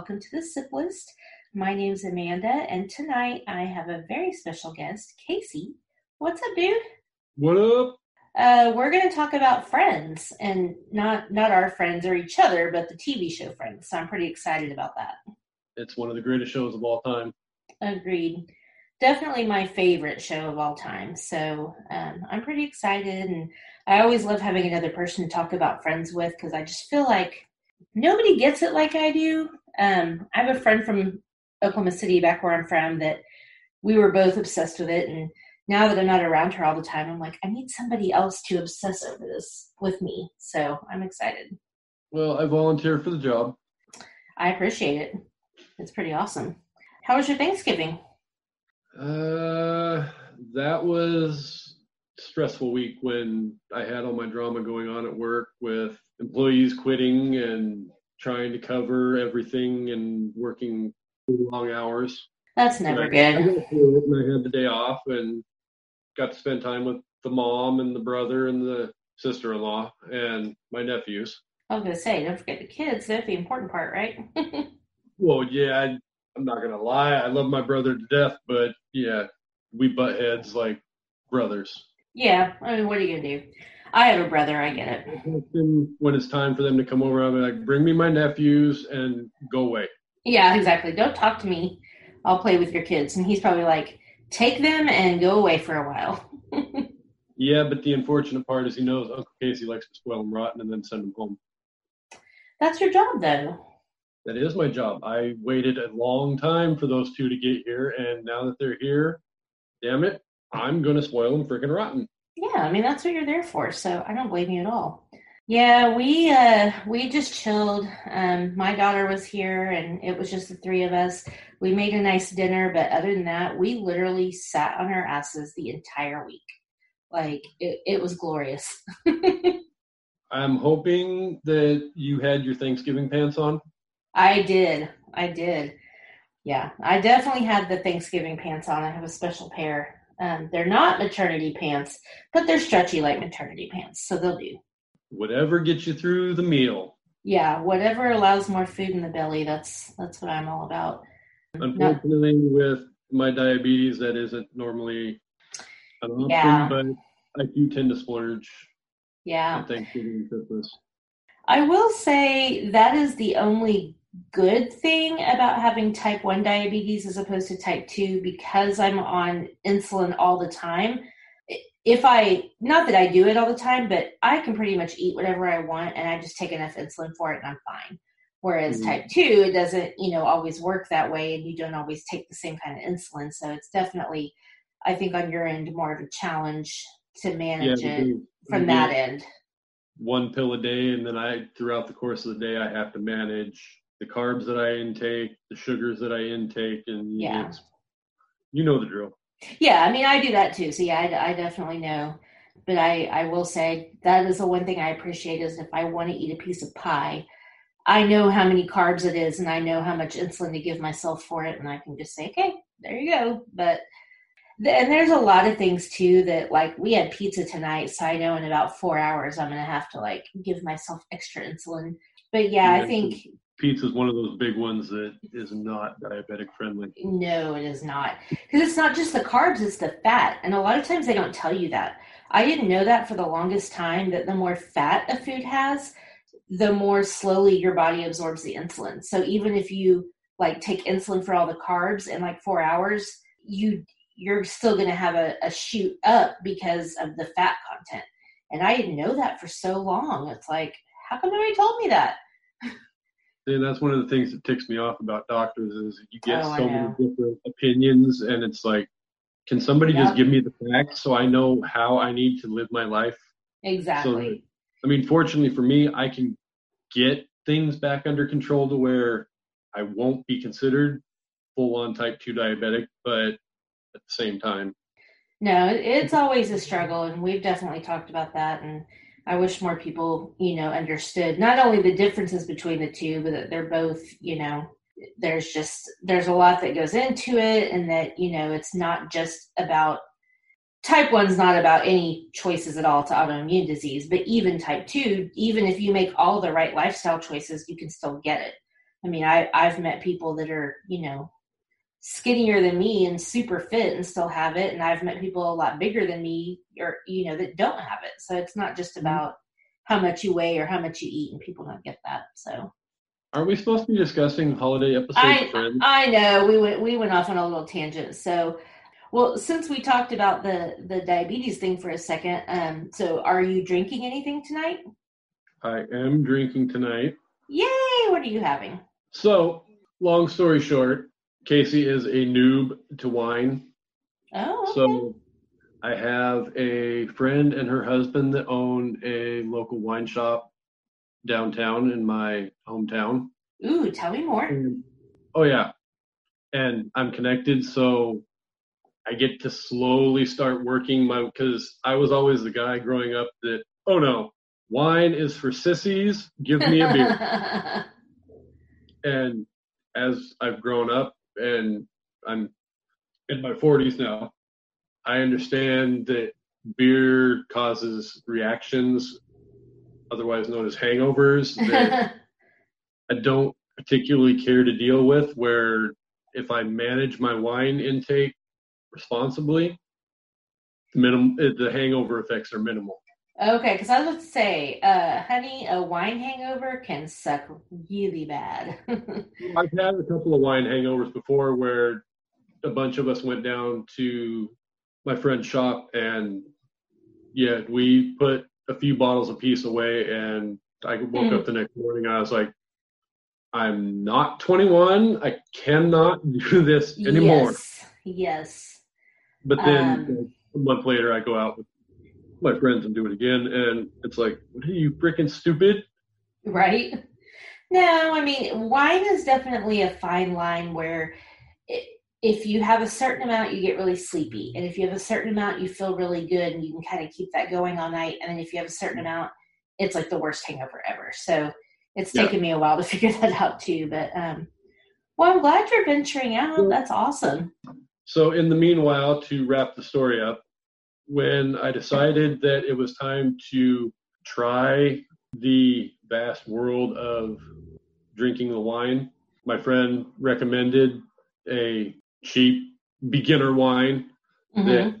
Hello, everybody, and welcome to the Sip List. My name is Amanda, and tonight I have a very special guest, Kasey. What's up, dude? What up? Uh, we're going to talk about Friends, and not not our friends or each other, but the TV show Friends. So I'm pretty excited about that. It's one of the greatest shows of all time. Agreed. Definitely my favorite show of all time. So um, I'm pretty excited, and I always love having another person to talk about Friends with because I just feel like nobody gets it like I do. Um, I have a friend from Oklahoma City, back where I'm from, that we were both obsessed with it. And now that I'm not around her all the time, I'm like, I need somebody else to obsess over this with me. So I'm excited. Well, I volunteer for the job. I appreciate it. It's pretty awesome. How was your Thanksgiving? Uh, that was stressful week when I had all my drama going on at work with employees quitting and trying to cover everything and working long hours. That's never I, good. I, I had the day off and got to spend time with the mom and the brother and the sister-in-law and my nephews. I was gonna say, don't forget the kids. That's the important part, right? well, yeah, I, I'm not gonna lie. I love my brother to death, but yeah, we butt heads like brothers. Yeah, I mean, what are you gonna do? I have a brother. I get it. When it's time for them to come over, I'm like, bring me my nephews and go away. Yeah, exactly. Don't talk to me. I'll play with your kids. And he's probably like, take them and go away for a while. yeah, but the unfortunate part is he knows Uncle Kasey likes to spoil them rotten and then send them home. That's your job, though. That is my job. I waited a long time for those two to get here, and now that they're here, damn it, I'm going to spoil them freaking rotten. Yeah, I mean that's what you're there for. So I don't blame you at all. Yeah, we uh we just chilled. Um my daughter was here and it was just the three of us. We made a nice dinner, but other than that, we literally sat on our asses the entire week. Like it, it was glorious. I'm hoping that you had your Thanksgiving pants on. I did. I did. Yeah, I definitely had the Thanksgiving pants on. I have a special pair um, they're not maternity pants, but they're stretchy like maternity pants, so they'll do. Whatever gets you through the meal. Yeah, whatever allows more food in the belly. That's that's what I'm all about. Unfortunately, no. with my diabetes, that isn't normally an option, yeah. but I do tend to splurge. Yeah. Thanksgiving Christmas. I will say that is the only good thing about having type 1 diabetes as opposed to type 2 because I'm on insulin all the time. If I, not that I do it all the time, but I can pretty much eat whatever I want and I just take enough insulin for it and I'm fine. Whereas mm-hmm. type 2, it doesn't, you know, always work that way and you don't always take the same kind of insulin. So it's definitely, I think on your end, more of a challenge to manage yeah, it from that end. One pill a day, and then I, throughout the course of the day, I have to manage the carbs that I intake, the sugars that I intake, and yeah, you know the drill. Yeah, I mean, I do that too. So yeah, I, I definitely know. But I, I will say that is the one thing I appreciate is if I want to eat a piece of pie, I know how many carbs it is, and I know how much insulin to give myself for it, and I can just say, okay, there you go. But and there's a lot of things too that like we had pizza tonight, so I know in about four hours I'm gonna have to like give myself extra insulin. But yeah, yeah I think pizza is one of those big ones that is not diabetic friendly. No, it is not. Because it's not just the carbs, it's the fat. And a lot of times they don't tell you that. I didn't know that for the longest time that the more fat a food has, the more slowly your body absorbs the insulin. So even if you like take insulin for all the carbs in like four hours, you you're still gonna have a, a shoot up because of the fat content. And I didn't know that for so long. It's like, how come nobody told me that? and that's one of the things that ticks me off about doctors is you get oh, so many different opinions and it's like can somebody yep. just give me the facts so i know how i need to live my life? Exactly so that, i mean fortunately for me i can get things back under control to where i won't be considered full on type 2 diabetic but at the same time. No it's always a struggle and we've definitely talked about that and I wish more people, you know, understood not only the differences between the two, but that they're both, you know, there's just there's a lot that goes into it and that, you know, it's not just about type 1's not about any choices at all to autoimmune disease but even type 2 even if you make all the right lifestyle choices you can still get it. I mean I, i've met people that are you know skinnier than me and super fit and still have it and i've met people a lot bigger than me or you know that don't have it so it's not just mm-hmm. about how much you weigh or how much you eat and people don't get that so are we supposed to be discussing holiday episodes I, I know we went we went off on a little tangent so well, since we talked about the the diabetes thing for a second, um, so are you drinking anything tonight? I am drinking tonight. Yay! What are you having? So, long story short, Casey is a noob to wine. Oh. Okay. So, I have a friend and her husband that own a local wine shop downtown in my hometown. Ooh, tell me more. And, oh yeah, and I'm connected, so I get to slowly start working my because I was always the guy growing up that oh no wine is for sissies give me a beer and as I've grown up and I'm in my 40s now I understand that beer causes reactions otherwise known as hangovers that I don't particularly care to deal with where if I manage my wine intake responsibly, minimum the hangover effects are minimal. Okay, because I would say, uh, honey, a wine hangover can suck really bad. I've had a couple of wine hangovers before where a bunch of us went down to my friend's shop and yeah, we put a few bottles apiece away and I woke mm. up the next morning and I was like, I'm not 21. I cannot do this anymore. Yes. Yes. But then um, a month later, I go out with my friends and do it again, and it's like, what are you freaking stupid? Right. No, I mean, wine is definitely a fine line where it, if you have a certain amount, you get really sleepy. And if you have a certain amount, you feel really good and you can kind of keep that going all night. And then if you have a certain amount, it's like the worst hangover ever. So it's yeah. taken me a while to figure that out too. But, um, well, I'm glad you're venturing out. That's awesome. So, in the meanwhile, to wrap the story up, when I decided that it was time to try the vast world of drinking the wine, my friend recommended a cheap beginner wine mm-hmm. that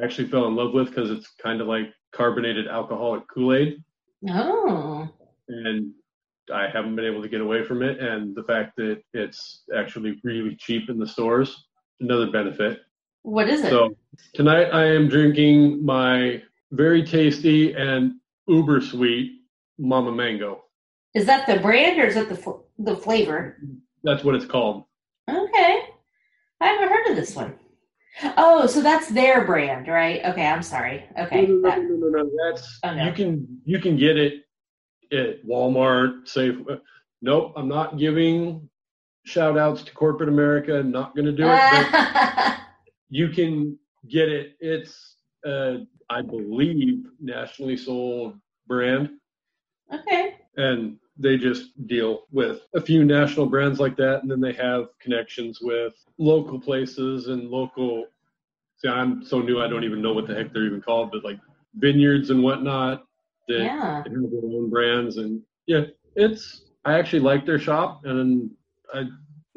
I actually fell in love with because it's kind of like carbonated alcoholic Kool Aid. Oh. And I haven't been able to get away from it. And the fact that it's actually really cheap in the stores another benefit. What is it? So tonight I am drinking my very tasty and uber sweet Mama Mango. Is that the brand or is that the the flavor? That's what it's called. Okay, I haven't heard of this one. Oh, so that's their brand, right? Okay, I'm sorry. Okay, no, no, no, no, no, no. That's oh, no. you can you can get it at Walmart. Safe. Nope, I'm not giving shout outs to corporate America. Not going to do it. you can get it. It's, uh, I believe, nationally sold brand. Okay. And they just deal with a few national brands like that, and then they have connections with local places and local. See, I'm so new, I don't even know what the heck they're even called, but like vineyards and whatnot that yeah. have their own brands. And yeah, it's I actually like their shop, and I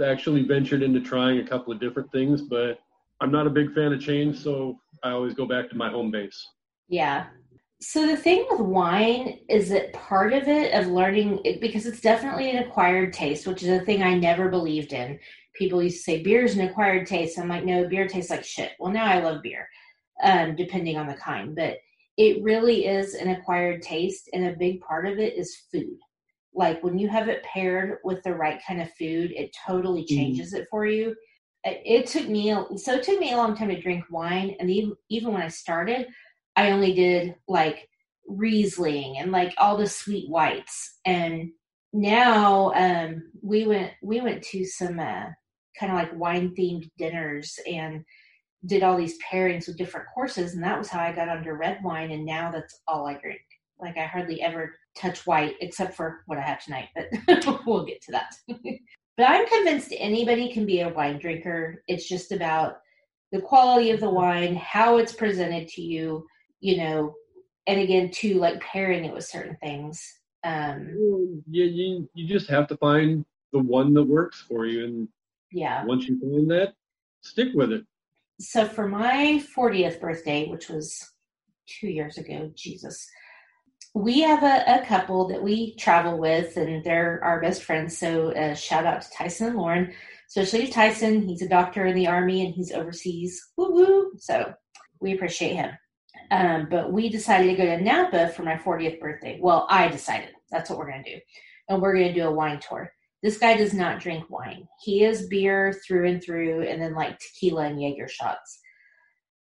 actually ventured into trying a couple of different things, but I'm not a big fan of change, so I always go back to my home base. Yeah. So the thing with wine is that part of it of learning it, because it's definitely an acquired taste, which is a thing I never believed in. People used to say beer is an acquired taste. I'm like, no, beer tastes like shit. Well, now I love beer, um, depending on the kind, but it really is an acquired taste, and a big part of it is food like when you have it paired with the right kind of food it totally mm-hmm. changes mm. it for you it took me so it took me a long time to drink wine and even, even when i started i only did like riesling and like all the sweet whites and now um we went we went to some uh, kind of like wine themed dinners and did all these pairings with different courses and that was how i got under red wine and now that's all i drink like i hardly ever touch white except for what I have tonight, but we'll get to that. but I'm convinced anybody can be a wine drinker. It's just about the quality of the wine, how it's presented to you, you know, and again, too, like pairing it with certain things. Um, you, you, you just have to find the one that works for you. And yeah, once you find that, stick with it. So for my 40th birthday, which was two years ago, Jesus, we have a, a couple that we travel with, and they're our best friends. So uh, shout out to Tyson and Lauren especially Tyson. He's a doctor in the army and he's overseas. Woo woo. So we appreciate him. Um, but we decided to go to Napa for my 40th birthday. Well, I decided that's what we're going to do. And we're going to do a wine tour. This guy does not drink wine. He is beer through and through, and then like tequila and Jaeger shots.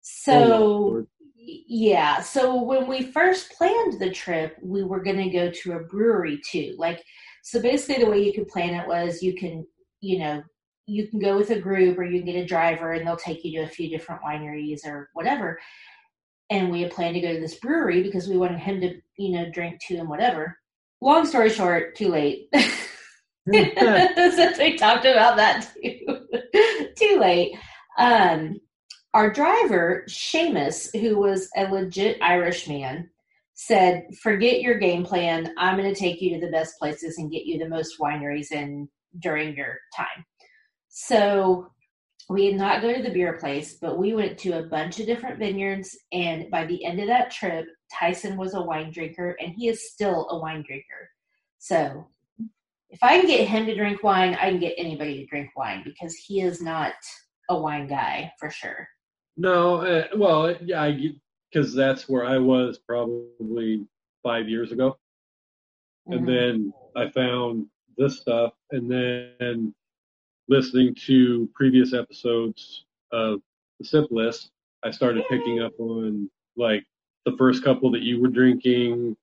So, oh, yeah. So when we first planned the trip, we were going to go to a brewery too. Like, so basically, the way you could plan it was you can, you know, you can go with a group or you can get a driver and they'll take you to a few different wineries or whatever. And we had planned to go to this brewery because we wanted him to, you know, drink too and whatever. Long story short, too late. Since we talked about that too. too late. Um, our driver, Seamus, who was a legit Irish man, said, Forget your game plan. I'm going to take you to the best places and get you the most wineries in during your time. So we did not go to the beer place, but we went to a bunch of different vineyards. And by the end of that trip, Tyson was a wine drinker, and he is still a wine drinker. So if I can get him to drink wine, I can get anybody to drink wine because he is not a wine guy for sure. No, uh, well, yeah, I because that's where I was probably five years ago, mm-hmm. and then I found this stuff, and then listening to previous episodes of the Sip List, I started picking up on like the first couple that you were drinking,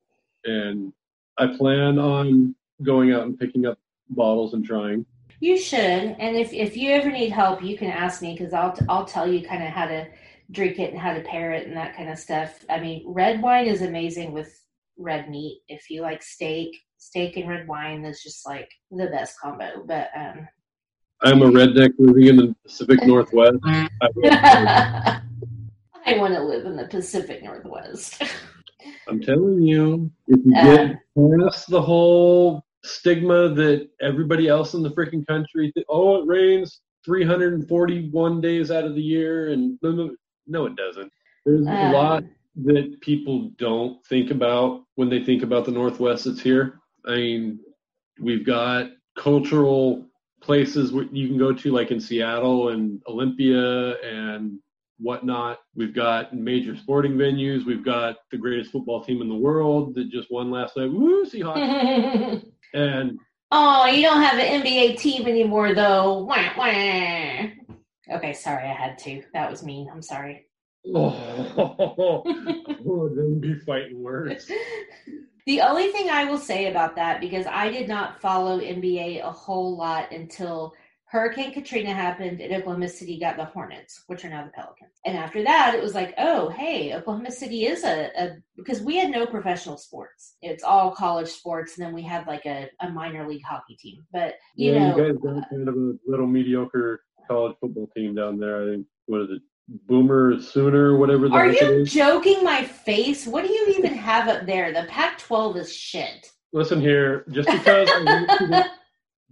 and I plan on going out and picking up bottles and trying. You should, and if if you ever need help, you can ask me because I'll I'll tell you kind of how to drink it and how to pair it and that kind of stuff. I mean, red wine is amazing with red meat. If you like steak, steak and red wine is just like the best combo. But um, I'm a redneck living in the Pacific Northwest. I want to live in the Pacific Northwest. I'm telling you, if you get uh, past the whole stigma that everybody else in the freaking country, th- oh, it rains 341 days out of the year, and no, it doesn't. There's um, a lot that people don't think about when they think about the Northwest that's here. I mean, we've got cultural places where you can go to, like in Seattle and Olympia and whatnot. We've got major sporting venues. We've got the greatest football team in the world that just won last night. Woo, Seahawks! and oh, you don't have an NBA team anymore, though. Wah, wah. Okay, sorry, I had to. That was mean. I'm sorry. Oh, oh then be fighting words. The only thing I will say about that, because I did not follow NBA a whole lot until Hurricane Katrina happened and Oklahoma City got the Hornets, which are now the Pelicans. And after that, it was like, oh, hey, Oklahoma City is a, a because we had no professional sports. It's all college sports, and then we had like a, a minor league hockey team. But you yeah, know, you guys got kind of a little mediocre college football team down there. I think what is it, Boomer Sooner, whatever. the Are you joking my face? What do you even have up there? The Pac-12 is shit. Listen here, just because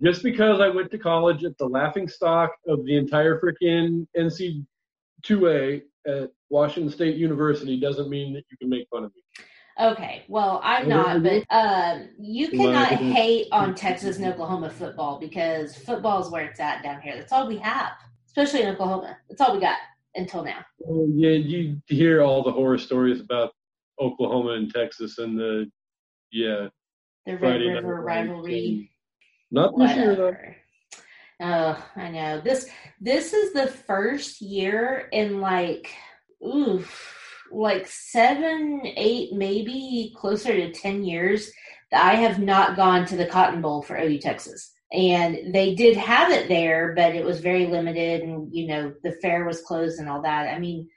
I went to the, just because I went to college at the laughing stock of the entire freaking NC2A at Washington State University doesn't mean that you can make fun of me. Okay, well, I'm not, but um, you cannot hate on Texas and Oklahoma football because football is where it's at down here. That's all we have, especially in Oklahoma. That's all we got until now. Well, yeah, you hear all the horror stories about Oklahoma and Texas and the yeah the Red Friday River rivalry. Not this year though. Oh, I know this. This is the first year in like, oof, like seven, eight, maybe closer to ten years that I have not gone to the Cotton Bowl for OU Texas and they did have it there but it was very limited and you know the fair was closed and all that i mean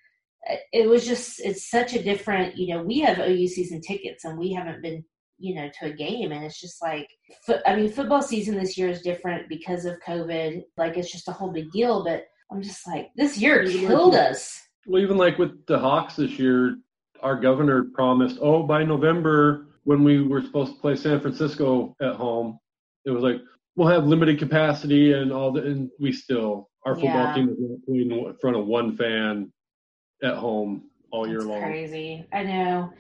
it was just it's such a different you know we have ou season tickets and we haven't been you know to a game and it's just like i mean football season this year is different because of covid like it's just a whole big deal but I'm just like, this year killed us. Well, even like with the Hawks this year, our governor promised, oh, by November, when we were supposed to play San Francisco at home, it was like, we'll have limited capacity and all the, and we still, our football Yeah. team is not playing in front of one fan at home all year That's long. crazy. I know.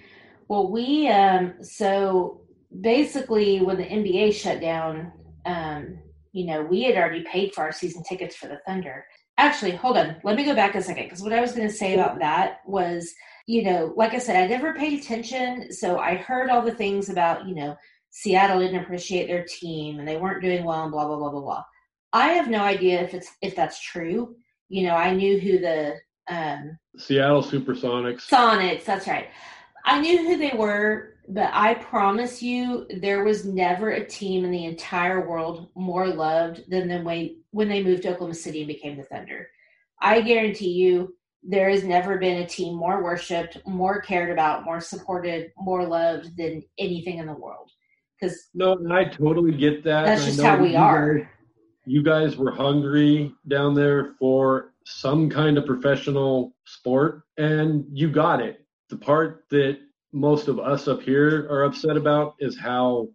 Well, we um so basically when the NBA shut down, um, you know, we had already paid for our season tickets for the Thunder. Actually, hold on. Let me go back a second because what I was going to say about that was, you know, like I said, I never paid attention, so I heard all the things about, you know, Seattle didn't appreciate their team and they weren't doing well and blah blah blah blah blah. I have no idea if it's if that's true. You know, I knew who the um Seattle Supersonics. Sonics, that's right. I knew who they were, but I promise you, there was never a team in the entire world more loved than the way when they moved to Oklahoma City and became the Thunder. I guarantee you, there has never been a team more worshipped, more cared about, more supported, more loved than anything in the world. Because No, and I totally get that. That's just know how we you are. guys- you guys were hungry down there for some kind of professional sport, and you got it. The part that most of us up here are upset about is how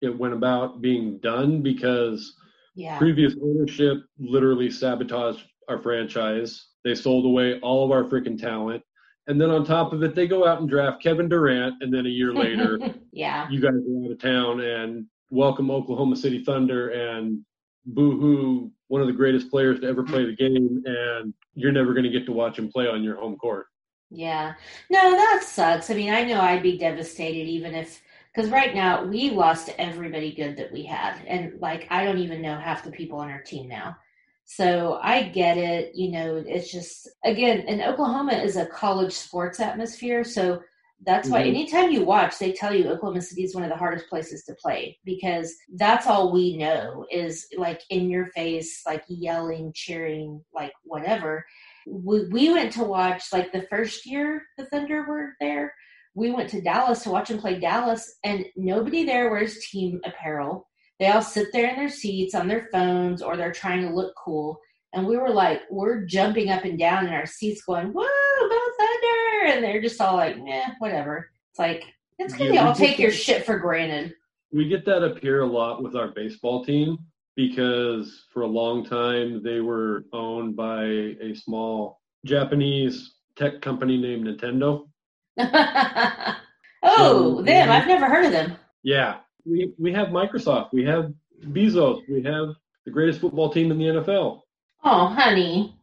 it went about being done because yeah, previous ownership literally sabotaged our franchise. They sold away all of our freaking talent. And then on top of it, they go out and draft Kevin Durant, and then a year later, yeah, you guys are out of town and welcome Oklahoma City Thunder and boo hoo, one of the greatest players to ever play the game, and you're never going to get to watch him play on your home court. Yeah. No, that sucks. I mean, I know I'd be devastated even if, because right now we lost everybody good that we had. And like, I don't even know half the people on our team now. So I get it. You know, it's just, again, and Oklahoma is a college sports atmosphere. So that's why Mhm. anytime you watch, they tell you Oklahoma City is one of the hardest places to play because that's all we know is like in your face, like yelling, cheering, like whatever we, we went to watch like the first year the Thunder were there. We went to Dallas to watch them play Dallas, and nobody there wears team apparel. They all sit there in their seats on their phones or they're trying to look cool. And we were like, we're jumping up and down in our seats going, whoa, go Thunder! And they're just all like, nah, whatever. It's like, it's because Yeah, y'all we take your shit for granted. We get that up here a lot with our baseball team because for a long time they were owned by a small Japanese tech company named Nintendo. oh, So, them. I've never heard of them. Yeah, we we have Microsoft, we have Bezos, we have the greatest football team in the NFL. Oh, honey.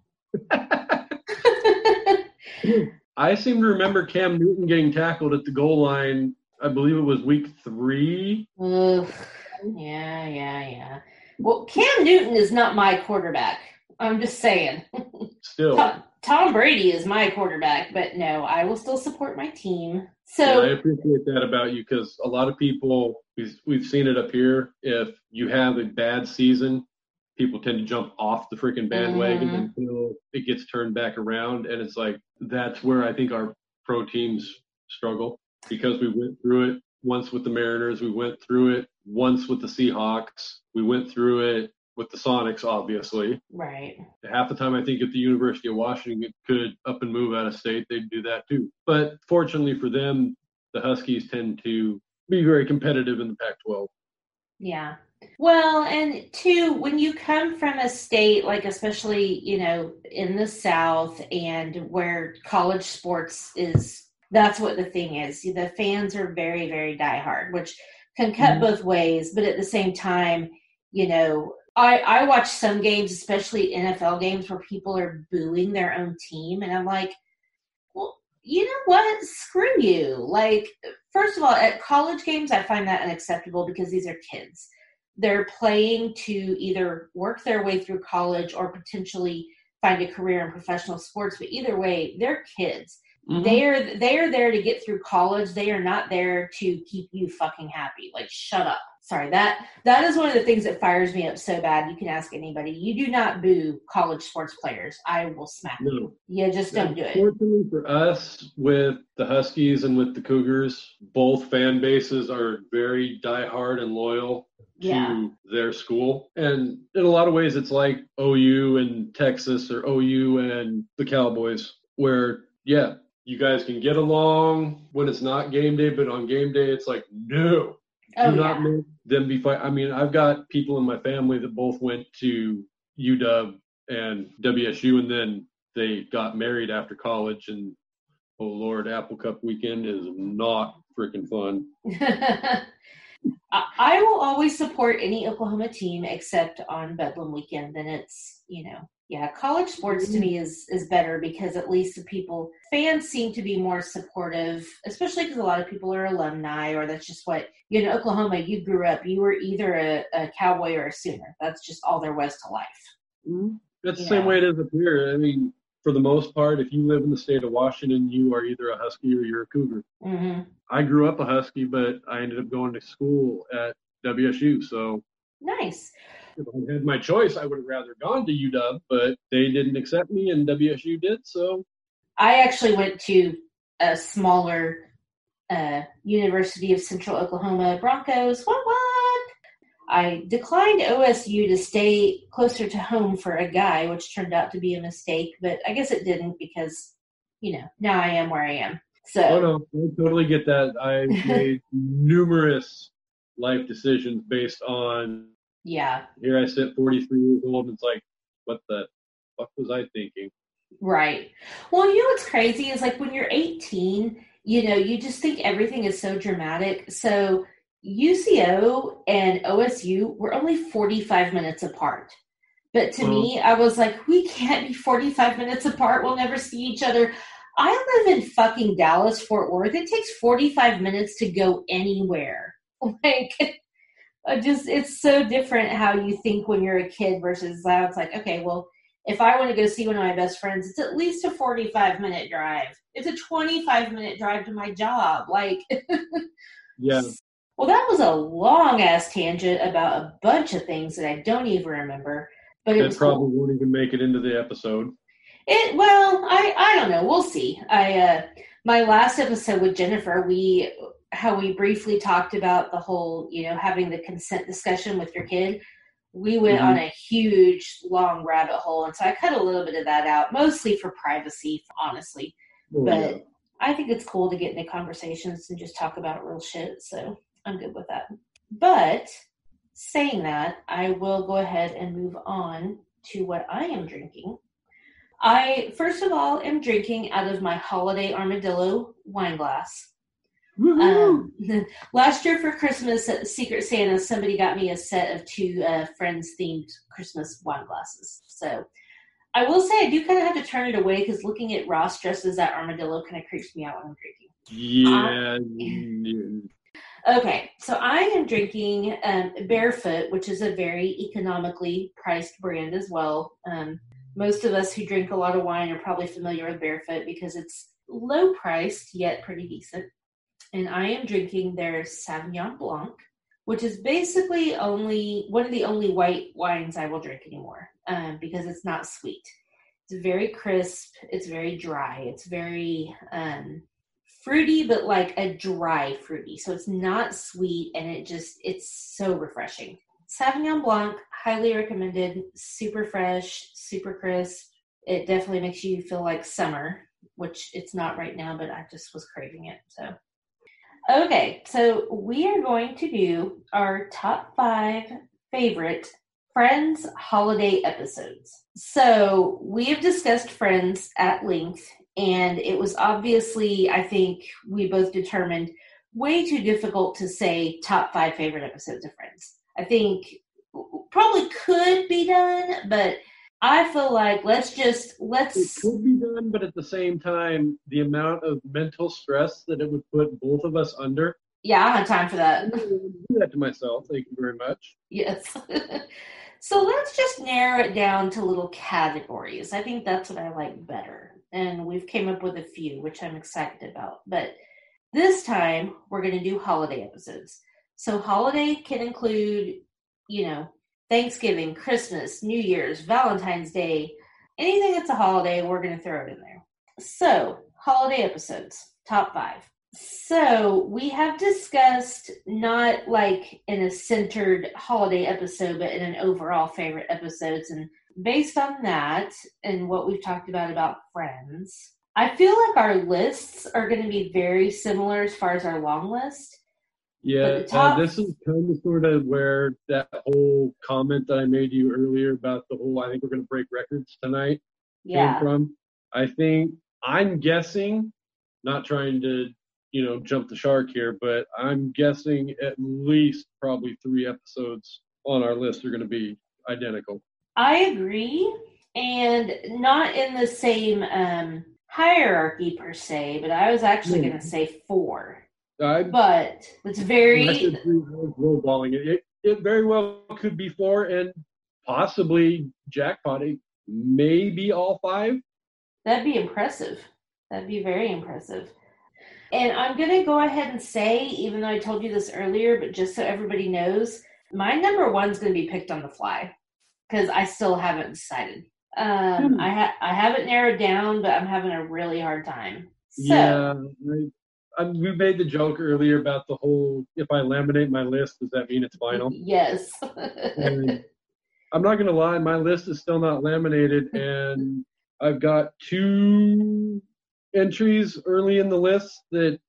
I seem to remember Cam Newton getting tackled at the goal line. I believe it was week three. Oof. Yeah, yeah, yeah. Well, Cam Newton is not my quarterback. I'm just saying. Still, Tom, Tom Brady is my quarterback, but no, I will still support my team. and I appreciate that about you because a lot of people we've, we've seen it up here. If you have a bad season, people tend to jump off the freaking bandwagon Mhm. until it gets turned back around, and it's like that's where I think our pro teams struggle because we went through it once with the Mariners, we went through it once with the Seahawks, we went through it with the Sonics, obviously. right. half the time I think if the University of Washington could up and move out of state, they'd do that too. But fortunately for them, the Huskies tend to be very competitive in the Pac-12. Yeah. Well, and two, when you come from a state like, especially, you know, in the South and where college sports is, that's what the thing is. The fans are very, very diehard, which can cut Mhm. both ways. But at the same time, you know, I, I watch some games, especially NFL games, where people are booing their own team. And I'm like, well, you know what? Screw you. Like, first of all, at college games, I find that unacceptable because these are kids. They're playing to either work their way through college or potentially find a career in professional sports. But either way, they're kids. Mm-hmm. They are they are there to get through college. They are not there to keep you fucking happy. Like, shut up. Sorry that that is one of the things that fires me up so bad. You can ask anybody. You do not boo college sports players. I will smack you. No. You just don't do it. Fortunately for us, with the Huskies and with the Cougars, both fan bases are very diehard and loyal. Yeah. their school. And in a lot of ways, it's like OU and Texas or OU and the Cowboys, where, yeah, you guys can get along when it's not game day, but on game day, it's like, no, Oh do yeah. not make them be fight. I mean, I've got people in my family that both went to UW and WSU, and then they got married after college. And oh Lord, Apple Cup weekend is not freaking fun. I will always support any Oklahoma team except on Bedlam weekend. Then it's you know yeah, college sports to me is is better because at least the people fans seem to be more supportive, especially because a lot of people are alumni or that's just what you know. Oklahoma, you grew up, you were either a, a cowboy or a Sooner. That's just all there was to life. That's the Yeah. same way it is up here. I mean, for the most part, if you live in the state of Washington, you are either a Husky or you're a Cougar. hmm I grew up a Husky, but I ended up going to school at WSU. So Nice. If I had my choice, I would have rather gone to UW, but they didn't accept me and WSU did. So I actually went to a smaller uh, University of Central Oklahoma Broncos. What what? I declined OSU to stay closer to home for a guy, which turned out to be a mistake. But I guess it didn't because you know now I am where I am. So Oh no, I totally get that. I made numerous life decisions based on yeah, here I sit 43 years old and it's like, what the fuck was I thinking? Right. Well, you know what's crazy is like when you're 18, you know, you just think everything is so dramatic. So UCO and OSU were only 45 minutes apart. But to me, I was like, we can't be 45 minutes apart. We'll never see each other. I live in fucking Dallas, Fort Worth. It takes 45 minutes to go anywhere. Like, just, it's so different how you think when you're a kid versus now it's like, okay, well, if I want to go see one of my best friends, it's at least a 45 minute drive. It's a 25 minute drive to my job. Like, Yeah, well, that was a long ass tangent about a bunch of things that I don't even remember. But it probably cool. won't even make it into the episode. It well, I I don't know. We'll see. I uh my last episode with Jennifer, we how we briefly talked about the whole, you know, having the consent discussion with your kid. We went Mhm. on a huge long rabbit hole, and so I cut a little bit of that out, mostly for privacy, honestly. Oh, But. I think it's cool to get into conversations and just talk about real shit. So I'm good with that. But saying that, I will go ahead and move on to what I am drinking. I, first of all, am drinking out of my holiday armadillo wine glass. Um, last year for Christmas at Secret Santa, somebody got me a set of two uh, friends themed Christmas wine glasses. So I will say I do kind of have to turn it away because looking at Ross dresses that armadillo kind of creeps me out when I'm drinking. yeah, yeah. Okay, so I am drinking um, Barefoot, which is a very economically priced brand as well. Um, most of us who drink a lot of wine are probably familiar with Barefoot because it's low priced yet pretty decent. And I am drinking their Sauvignon Blanc, which is basically only one of the only white wines I will drink anymore um, because it's not sweet. It's very crisp. It's very dry. It's very um, fruity, but like a dry fruity. So it's not sweet and it just, it's so refreshing. Sauvignon Blanc, highly recommended. Super fresh, super crisp. It definitely makes you feel like summer, which it's not right now, but I just was craving it. So, okay, so we are going to do our top five favorite Friends holiday episodes. So we have discussed Friends at length, and it was obviously, I think, we both determined way too difficult to say top five favorite episodes of Friends. I think probably could be done, but I feel like let's just let's It could be done, but at the same time, the amount of mental stress that it would put both of us under. yeah, I don't have time for that. do that to myself. Thank you very much. Yes. so let's just narrow it down to little categories. I think that's what I like better. And we've came up with a few, which I'm excited about. But this time we're going to do holiday episodes. So holiday can include, you know, Thanksgiving, Christmas, New Year's, Valentine's Day, anything that's a holiday, we're going to throw it in there. So, holiday episodes, top 5. So we have discussed not like in a centered holiday episode, but in an overall favorite episodes. And based on that and what we've talked about about friends, I feel like our lists are going to be very similar as far as our long list. Yeah, uh, this is kind of sort of where that whole comment that I made you earlier about the whole I think we're going to break records tonight Yeah. came from. I think I'm guessing, not trying to you know jump the shark here, but I'm guessing at least probably three episodes on our list are going to be identical. I agree, and not in the same um, hierarchy per se, but I was actually Hmm. going to say four. I But it's very lowballing it. it. It very well could be four and possibly jackpotting, maybe all five. that'd be impressive. That'd be very impressive. And I'm going to go ahead and say, even though I told you this earlier, but just so everybody knows, my number one's going to be picked on the fly because I still haven't decided. Um, Hmm. I ha- I haven't narrowed down, but I'm having a really hard time. So, Yeah, We made the joke earlier about the whole if I laminate my list, does that mean it's final? Yes. I'm not gonna lie, my list is still not laminated, and I've got two entries early in the list that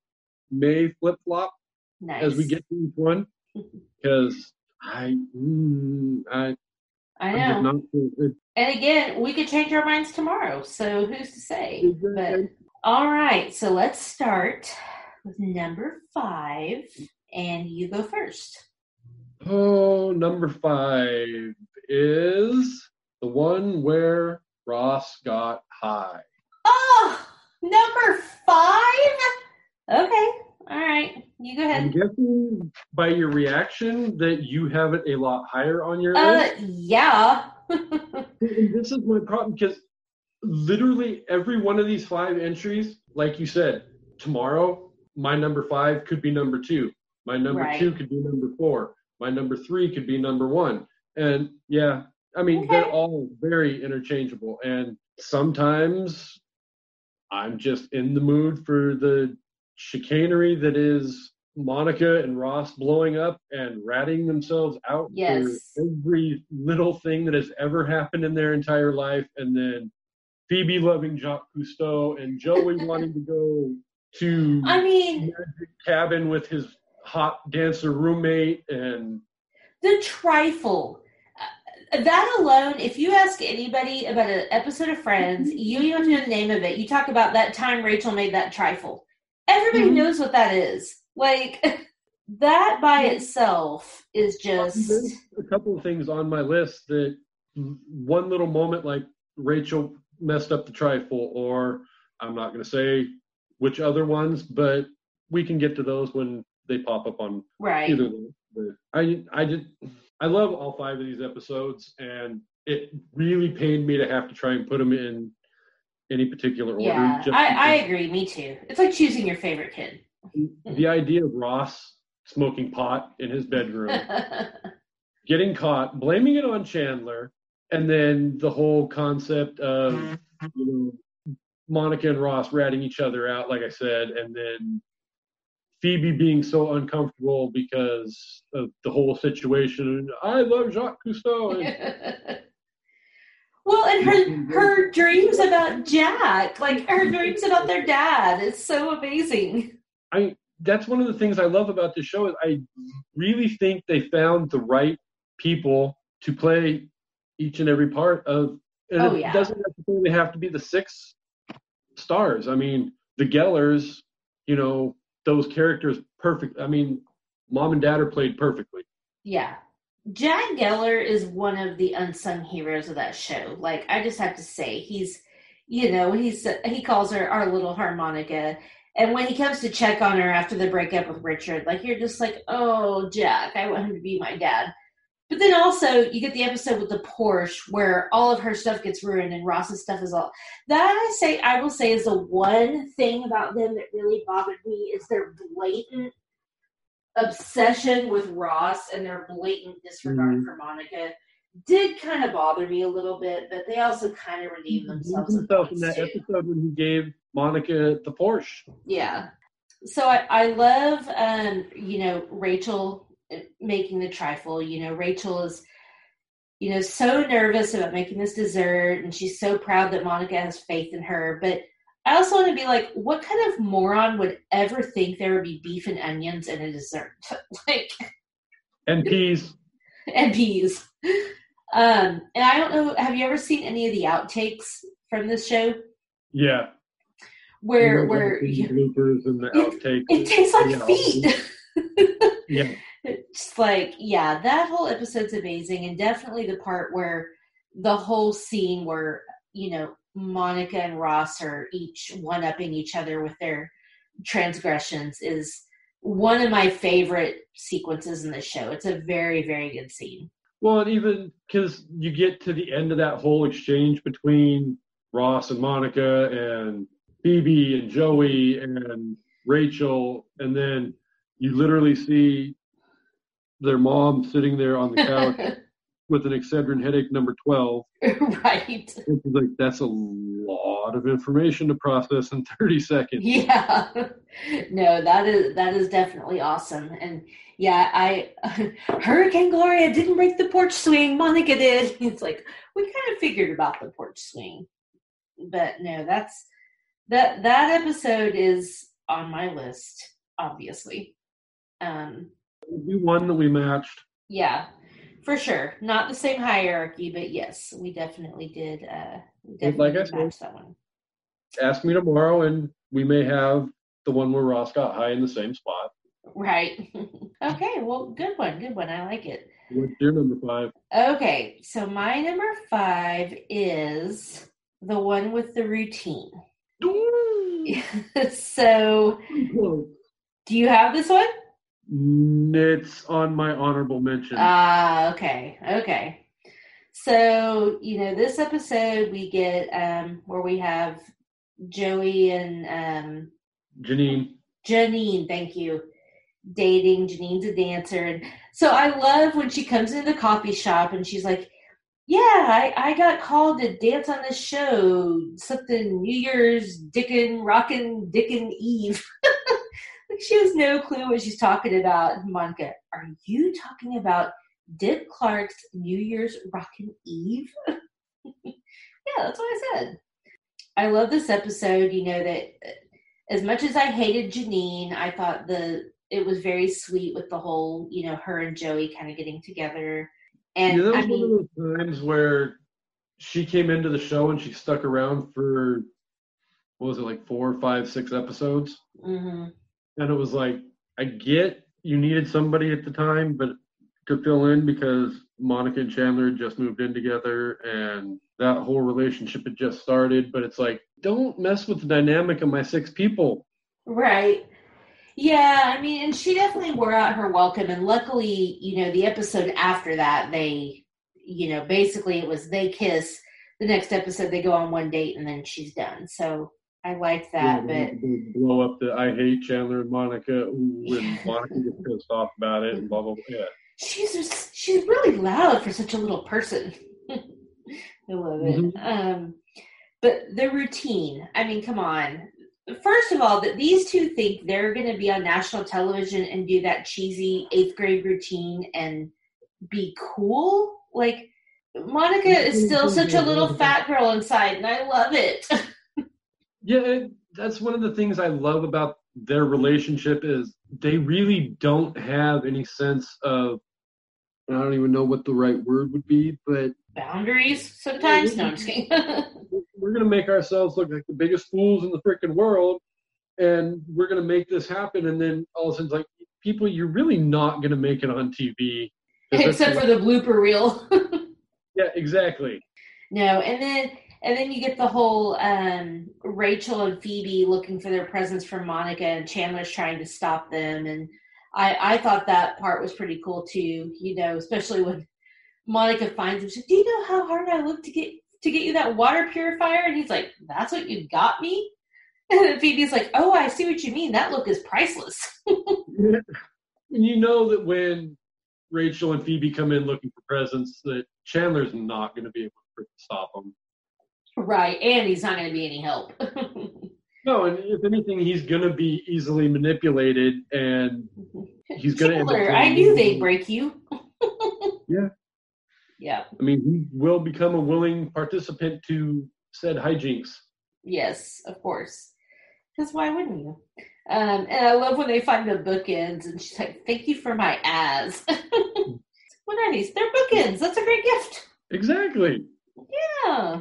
may flip flop nice. as we get to each one because I, mm, I, I know. not. It- And again, we could change our minds tomorrow. So who's to say? But all right, so let's start with number five, and you go first. Oh, number five is the one where Ross got high. Oh, number five. Okay, all right, you go ahead. I'm guessing by your reaction that you have it a lot higher on your Uh, list. yeah. This is my problem because literally every one of these five entries, like you said, tomorrow my number five could be number two. My number Right. two could be number four. My number three could be number one. And yeah, I mean, they're all very interchangeable. And sometimes I'm just in the mood for the chicanery that is Monica and Ross blowing up and ratting themselves out Yes. for every little thing that has ever happened in their entire life. And then Phoebe loving Jacques Cousteau and Joey wanting to go to I mean, cabin with his hot dancer roommate and the trifle. Uh, That alone, if you ask anybody about an episode of Friends, you even have to know the name of it. You talk about that time Rachel made that trifle. Everybody Mhm. knows what that is. Like that by itself is just There's a couple of things on my list that one little moment like Rachel messed up the trifle, or I'm not going to say which other ones, but we can get to those when they pop up on right. either. of them. But I I did I love all five of these episodes, and it really pained me to have to try and put them in any particular order. Yeah, just I, I agree. Me too. It's like choosing your favorite kid. the idea of Ross smoking pot in his bedroom. getting caught, blaming it on Chandler, and then the whole concept of mm-hmm. you know Monica and Ross ratting each other out, like I said, and then Phoebe being so uncomfortable because of the whole situation. I love Jacques Cousteau. And, well, and her her dreams about Jack, like her dreams about their dad, is so amazing. I that's one of the things I love about this show is I really think they found the right people to play each and every part of and Oh, it yeah. doesn't necessarily have to be the six stars. I mean, the Gellers, you know, those characters perfect. I mean, mom and dad are played perfectly. Yeah. Jack Geller is one of the unsung heroes of that show. Like I just have to say, he's you know, he's he calls her our little harmonica. And when he comes to check on her after the breakup with Richard, like you're just like, oh Jack, I want him to be my dad. But then also you get the episode with the Porsche where all of her stuff gets ruined and Ross's stuff is all that I say I will say is the one thing about them that really bothered me is their blatant obsession with Ross and their blatant disregard Mhm. for Monica did kind of bother me a little bit, but they also kind of redeemed themselves. himself in that too. episode when he gave Monica the Porsche. Yeah. so I, I love um, you know Rachel making the trifle. You know Rachel is you know so nervous about making this dessert, and she's so proud that Monica has faith in her. But I also want to be like, what kind of moron would ever think there would be beef and onions in a dessert? like and peas and peas. Um, and I don't know. Have you ever seen any of the outtakes from this show? Yeah. Where where you, bloopers and the outtakes. It, it tastes like feet. yeah. It's like yeah, that whole episode's amazing, and definitely the part where the whole scene where you know Monica and Ross are each one upping each other with their transgressions is one of my favorite sequences in the show. It's a very very good scene. Well, and even because you get to the end of that whole exchange between Ross and Monica and Phoebe and Joey and Rachel, and then you literally see their mom sitting there on the couch with an Excedrin headache number 12. right. It's like, that's a lot of information to process in 30 seconds. Yeah. no, that is, that is definitely awesome. And yeah, I, Hurricane Gloria didn't break the porch swing. Monica did. It's like, we kind of figured about the porch swing. But no, that's, that, that episode is on my list, obviously. Um, we one that we matched. Yeah, for sure. Not the same hierarchy, but yes, we definitely did. Uh, we definitely like I said, that one. Ask me tomorrow, and we may have the one where Ross got high in the same spot. Right. okay. Well, good one. Good one. I like it. What's your number five? Okay. So my number five is the one with the routine. so, do you have this one? It's on my honorable mention. Ah, okay, okay. So you know, this episode we get um where we have Joey and um Janine. Janine, thank you. Dating. Janine's a dancer, and so I love when she comes into the coffee shop and she's like, "Yeah, I I got called to dance on this show, something New Year's Dickin' Rockin' Dickin' Eve." She has no clue what she's talking about. Monica, are you talking about Dick Clark's New Year's Rockin' Eve? yeah, that's what I said. I love this episode. You know that uh, as much as I hated Janine, I thought the it was very sweet with the whole, you know, her and Joey kind of getting together. And yeah, that was I mean, one of those times where she came into the show and she stuck around for what was it like four, five, six episodes. Mm-hmm and it was like I get you needed somebody at the time, but to fill in because Monica and Chandler just moved in together and that whole relationship had just started. But it's like, don't mess with the dynamic of my six people. Right. Yeah, I mean, and she definitely wore out her welcome. And luckily, you know, the episode after that, they, you know, basically it was they kiss. The next episode, they go on one date and then she's done. So I like that, but blow up the I hate Chandler and Monica when Monica gets pissed off about it and blah blah blah. Yeah. She's just, she's really loud for such a little person. I love it. Mm-hmm. Um, but the routine. I mean, come on. First of all, that these two think they're going to be on national television and do that cheesy eighth grade routine and be cool. Like Monica is still such a little fat girl inside, and I love it. Yeah, that's one of the things I love about their relationship is they really don't have any sense of I don't even know what the right word would be, but boundaries sometimes. No, I'm just kidding. we're gonna make ourselves look like the biggest fools in the freaking world, and we're gonna make this happen. And then all of a sudden, it's like people, you're really not gonna make it on TV, except for the blooper reel. yeah, exactly. No, and then and then you get the whole um, Rachel and Phoebe looking for their presents from Monica, and Chandler's trying to stop them. And I, I thought that part was pretty cool too. You know, especially when Monica finds him. She's like, "Do you know how hard I looked to get to get you that water purifier?" And he's like, "That's what you got me." And then Phoebe's like, "Oh, I see what you mean. That look is priceless." and you know that when Rachel and Phoebe come in looking for presents, that Chandler's not going to be able to stop them. Right, and he's not going to be any help. No, and if anything, he's going to be easily manipulated, and he's going to. I knew they'd break you. Yeah. Yeah. I mean, he will become a willing participant to said hijinks. Yes, of course. Because why wouldn't you? Um, and I love when they find the bookends, and she's like, "Thank you for my as." what are these? They're bookends. That's a great gift. Exactly. Yeah.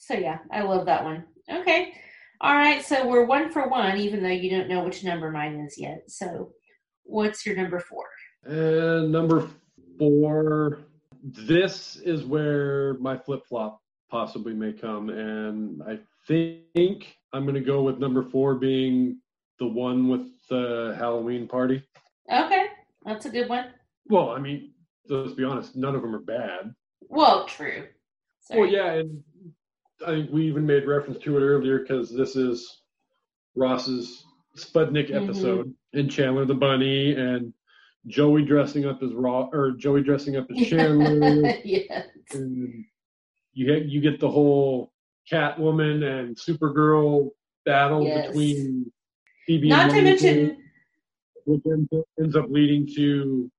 So yeah, I love that one. Okay. All right. So we're one for one, even though you don't know which number mine is yet. So, what's your number four? And number four, this is where my flip flop possibly may come. And I think I'm going to go with number four being the one with the Halloween party. Okay, that's a good one. Well, I mean, let's be honest, none of them are bad. Well, true. Sorry. Well, yeah, and I think we even made reference to it earlier because this is Ross's Spudnik Mhm. episode, and Chandler the bunny, and Joey dressing up as Raw, or Joey dressing up as Chandler, and you get you get the whole Catwoman and Supergirl battle Yes. between Phoebe. Not and to mention, which ends up, ends up leading to,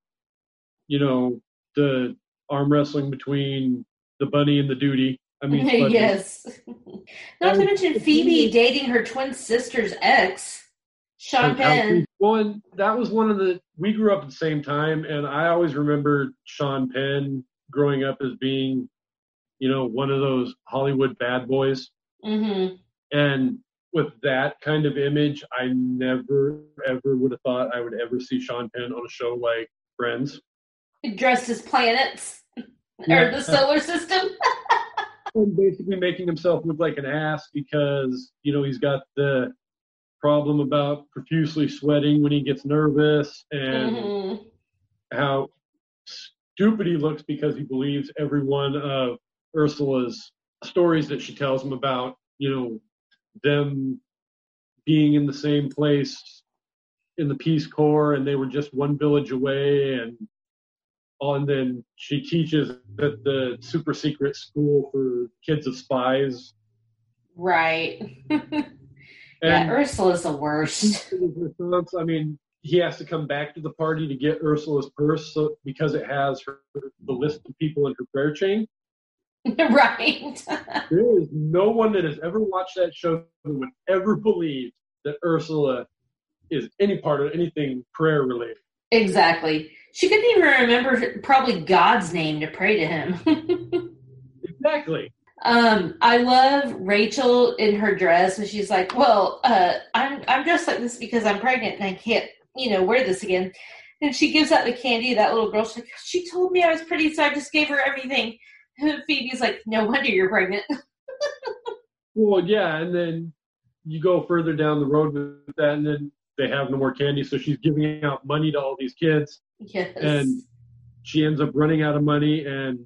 you know, the arm wrestling between the bunny and the duty. I mean, yes. Not to mention Phoebe dating her twin sister's ex, Sean Penn. Well, and that was one of the. We grew up at the same time, and I always remember Sean Penn growing up as being, you know, one of those Hollywood bad boys. hmm And with that kind of image, I never ever would have thought I would ever see Sean Penn on a show like Friends. Dressed as planets Yeah. or the solar system. And basically making himself look like an ass because you know he's got the problem about profusely sweating when he gets nervous and. Mhm. how stupid he looks because he believes every one of Ursula's stories that she tells him about, you know, them being in the same place in the Peace Corps and they were just one village away and and then she teaches at the super secret school for kids of spies. Right. yeah, And Ursula's the worst. I mean, he has to come back to the party to get Ursula's purse so, because it has her, the list of people in her prayer chain. right. There is no one that has ever watched that show that would ever believe that Ursula is any part of anything prayer related. exactly. She couldn't even remember probably God's name to pray to him. Exactly. Um, I love Rachel in her dress, and she's like, "Well, uh, I'm I'm dressed like this because I'm pregnant and I can't, you know, wear this again." And she gives out the candy. That little girl, she's like, "She told me I was pretty, so I just gave her everything." And Phoebe's like, "No wonder you're pregnant." Well, yeah, and then you go further down the road with that, and then they have no more candy, so she's giving out money to all these kids. Yes. And she ends up running out of money and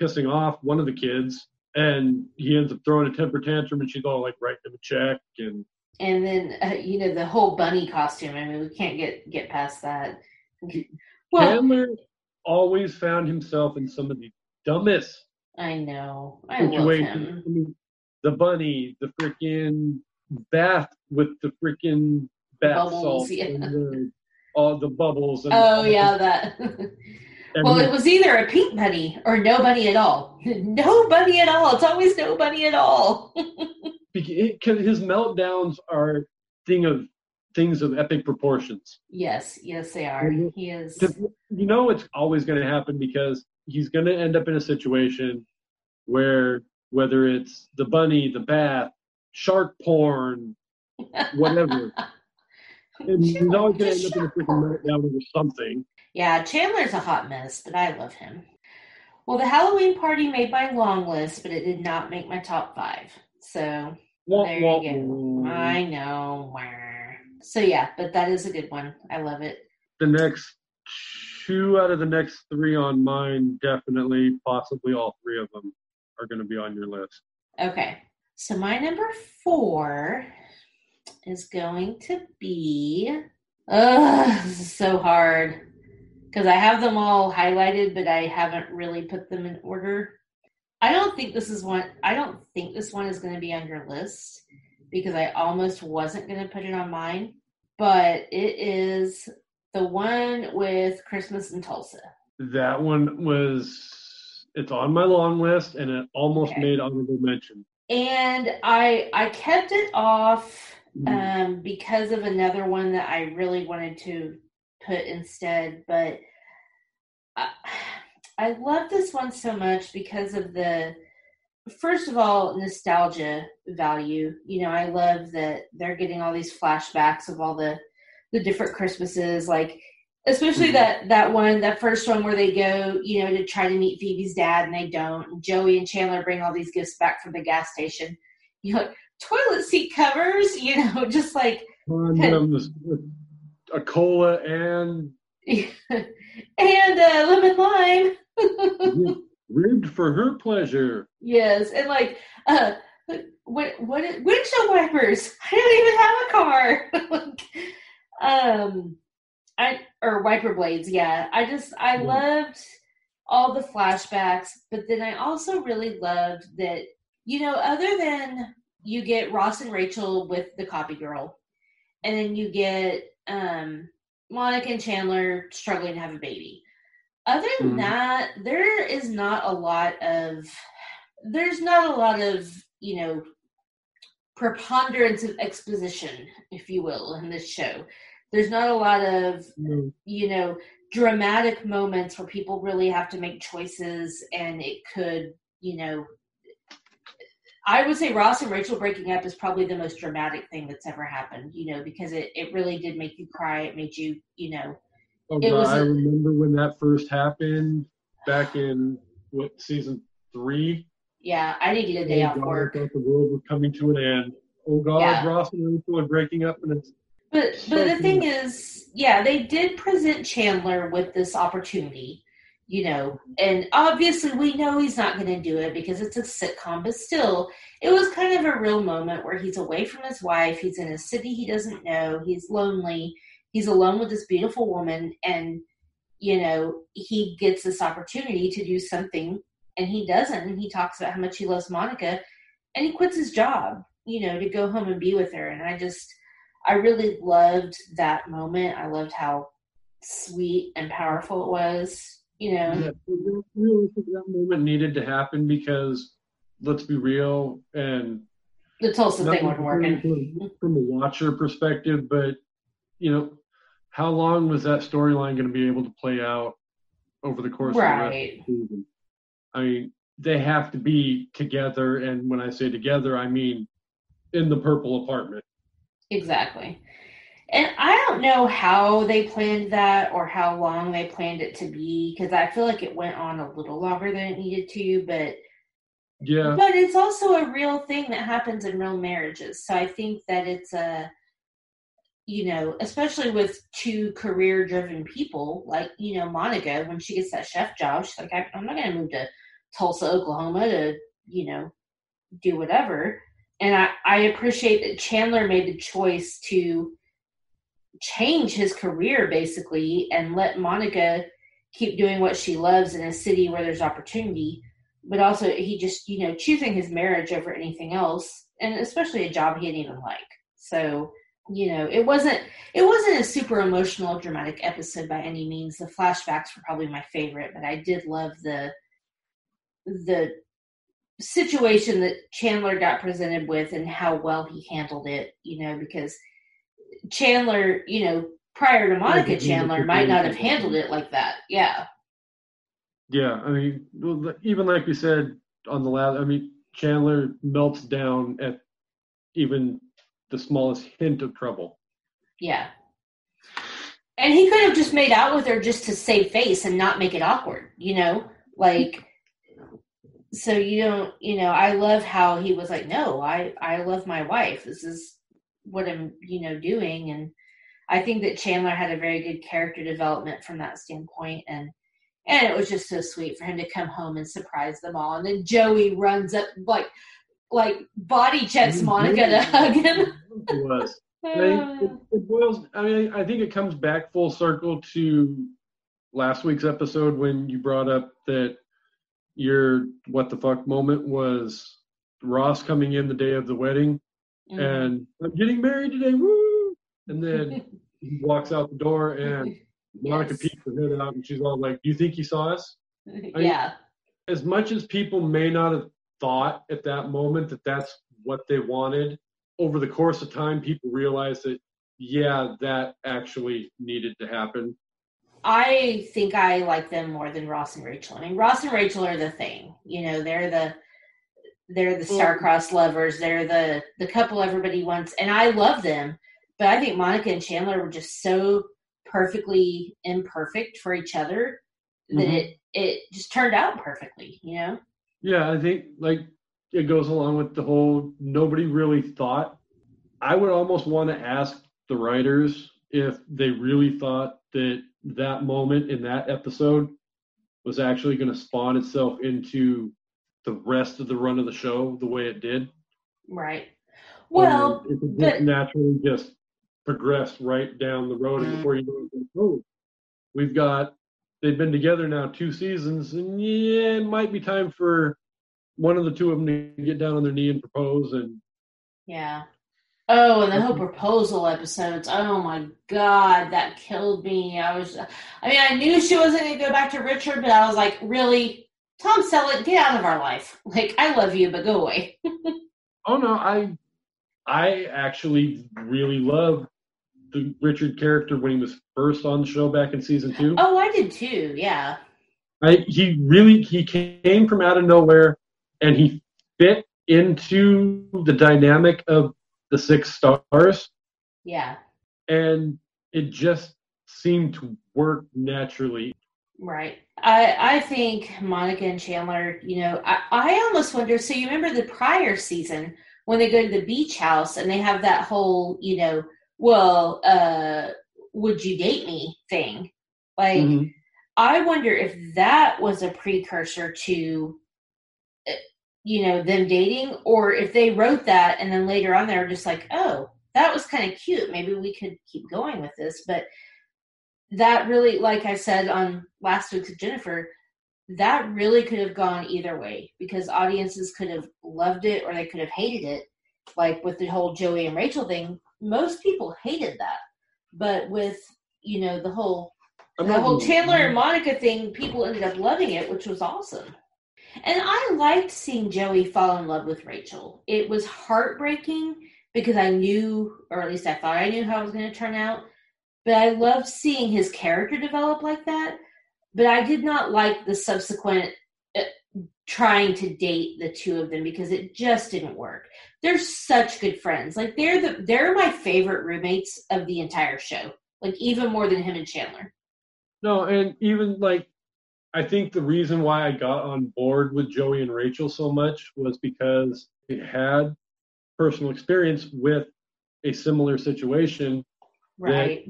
pissing off one of the kids and he ends up throwing a temper tantrum and she's all like writing him a check and and then uh, you know the whole bunny costume. I mean, we can't get get past that. Well, chandler always found himself in some of the dumbest I know. I love him. I mean, the bunny the freaking bath with the freaking bath Bubbles, salt yeah. the, all the bubbles and Oh yeah, that. well, it was either a pink bunny or no bunny at all. No bunny at all. It's always no bunny at all. because his meltdowns are thing of things of epic proportions yes, yes, they are. He is. you know it's always going to happen because he's going to end up in a situation where whether it's the bunny, the bath, shark porn, whatever, and he's always going to end up in a freaking meltdown over something. Yeah, Chandler's a hot mess, but I love him. Well, the Halloween party made my long list, but it did not make my top five. So Wah, there you go. I know. So yeah, but that is a good one. I love it. The next two out of the next three on mine, definitely, possibly all three of them, are going to be on your list. Okay. So my number four is going to be. Ugh, this is so hard because I have them all highlighted, but I haven't really put them in order. I don't think this is one. I don't think this one is going to be on your list, because I almost wasn't going to put it on mine, but it is the one with Christmas in Tulsa. That one was it's on my long list and it almost okay. made honorable mention. And I I kept it off. Um, because of another one that I really wanted to put instead, but I, I love this one so much because of the first of all nostalgia value. You know i love that they're getting all these flashbacks of all the the different christmases like especially mm-hmm. that that one that first one where they go you know to try to meet phoebe's dad and they don't. And joey and chandler bring all these gifts back from the gas station. You know toilet seat covers you know just like a cola and and uh, lemon lime ribbed for her pleasure. Yes, and like uh what what is, windshield wipers. I don't even have a car. um I or wiper blades, yeah. I just I mm. loved all the flashbacks, but then I also really loved that you know, other than you get Ross and Rachel with the copy girl, and then you get um Monica and Chandler struggling to have a baby other than mm that, there is not a lot of there's not a lot of you know preponderance of exposition, if you will, in this show. There's not a lot of mm you know dramatic moments where people really have to make choices, and it could you know. I would say Ross and Rachel breaking up is probably the most dramatic thing that's ever happened, you know, because it, it really did make you cry. It made you, you know, Oh God, I remember when that first happened back in what season three. Yeah, I needed a day oh off God, work. I thought the world was coming to an end. Oh God, yeah. Ross and Rachel are breaking up, and it's. But but the thing is, yeah, they did present Chandler with this opportunity, you know, and obviously we know he's not going to do it because it's a sitcom. But still, it was kind of a real moment where he's away from his wife. He's in a city he doesn't know. He's lonely he's alone with this beautiful woman and you know he gets this opportunity to do something and he doesn't and he talks about how much he loves monica and he quits his job you know to go home and be with her and i just i really loved that moment i loved how sweet and powerful it was you know yeah, that moment needed to happen because let's be real and the Tulsa thing wasn't working from, from a watcher perspective, but you know, how long was that storyline going to be able to play out over the course right. of the rest of the season? I mean, they have to be together, and when I say together, I mean in the purple apartment. Exactly. And I don't know how they planned that or how long they planned it to be because I feel like it went on a little longer than it needed to, but yeah. But it's also a real thing that happens in real marriages. So I think that it's a you know, especially with two career driven people, like, you know, Monica, when she gets that chef job, she's like, I'm not going to move to Tulsa, Oklahoma to, you know, do whatever. And I, I appreciate that Chandler made the choice to change his career basically and let Monica keep doing what she loves in a city where there's opportunity. But also, he just, you know, choosing his marriage over anything else, and especially a job he didn't even like. So, you know it wasn't it wasn't a super emotional dramatic episode by any means the flashbacks were probably my favorite but i did love the the situation that chandler got presented with and how well he handled it you know because chandler you know prior to monica chandler might not have handled it like that yeah yeah i mean even like we said on the last i mean chandler melts down at even the smallest hint of trouble. Yeah. And he could have just made out with her just to save face and not make it awkward, you know? Like so you don't, you know, I love how he was like, "No, I I love my wife. This is what I'm, you know, doing." And I think that Chandler had a very good character development from that standpoint and and it was just so sweet for him to come home and surprise them all. And then Joey runs up like like body checks Monica to hug him. it was. it, it boils. I mean, I think it comes back full circle to last week's episode when you brought up that your what the fuck moment was Ross coming in the day of the wedding mm-hmm. and I'm getting married today, woo! And then he walks out the door and Monica yes. peeks her head out and she's all like, "Do you think he saw us?" I yeah. as much as people may not have thought at that moment that that's what they wanted, over the course of time, people realize that yeah, that actually needed to happen. I think I like them more than Ross and Rachel. I mean, Ross and Rachel are the thing. You know, they're the they're the star-crossed lovers. They're the the couple everybody wants, and I love them. But I think Monica and Chandler were just so perfectly imperfect for each other that mm-hmm. it it just turned out perfectly. You know. Yeah, I think like it goes along with the whole nobody really thought. I would almost want to ask the writers if they really thought that that moment in that episode was actually going to spawn itself into the rest of the run of the show the way it did. Right. Well, it just but, naturally just progressed right down the road, and mm. before you know it, oh, we've got they've been together now two seasons, and yeah, it might be time for one of the two of them to get down on their knee and propose. And yeah, Oh, and the whole mm-hmm. proposal episodes. Oh my god, that killed me. I was, I mean, I knew she wasn't going to go back to Richard, but I was like, really, Tom Selleck, get out of our life. Like, I love you, but go away. oh no, I, I actually really love the Richard character when he was first on the show back in season two. Oh, I did too. Yeah. I he really he came from out of nowhere, and he fit into the dynamic of the six stars. Yeah. And it just seemed to work naturally. Right. I I think Monica and Chandler, you know, I, I almost wonder so you remember the prior season when they go to the beach house and they have that whole, you know, well, uh would you date me thing. Like mm-hmm. I wonder if that was a precursor to you know them dating or if they wrote that and then later on they're just like oh that was kind of cute maybe we could keep going with this but that really like i said on last week's jennifer that really could have gone either way because audiences could have loved it or they could have hated it like with the whole joey and rachel thing most people hated that but with you know the whole the whole chandler and monica thing people ended up loving it which was awesome and I liked seeing Joey fall in love with Rachel. It was heartbreaking because I knew, or at least I thought I knew how it was going to turn out. But I loved seeing his character develop like that. But I did not like the subsequent uh, trying to date the two of them because it just didn't work. They're such good friends. Like they're the they're my favorite roommates of the entire show. Like even more than him and Chandler. No, and even like I think the reason why I got on board with Joey and Rachel so much was because they had personal experience with a similar situation right.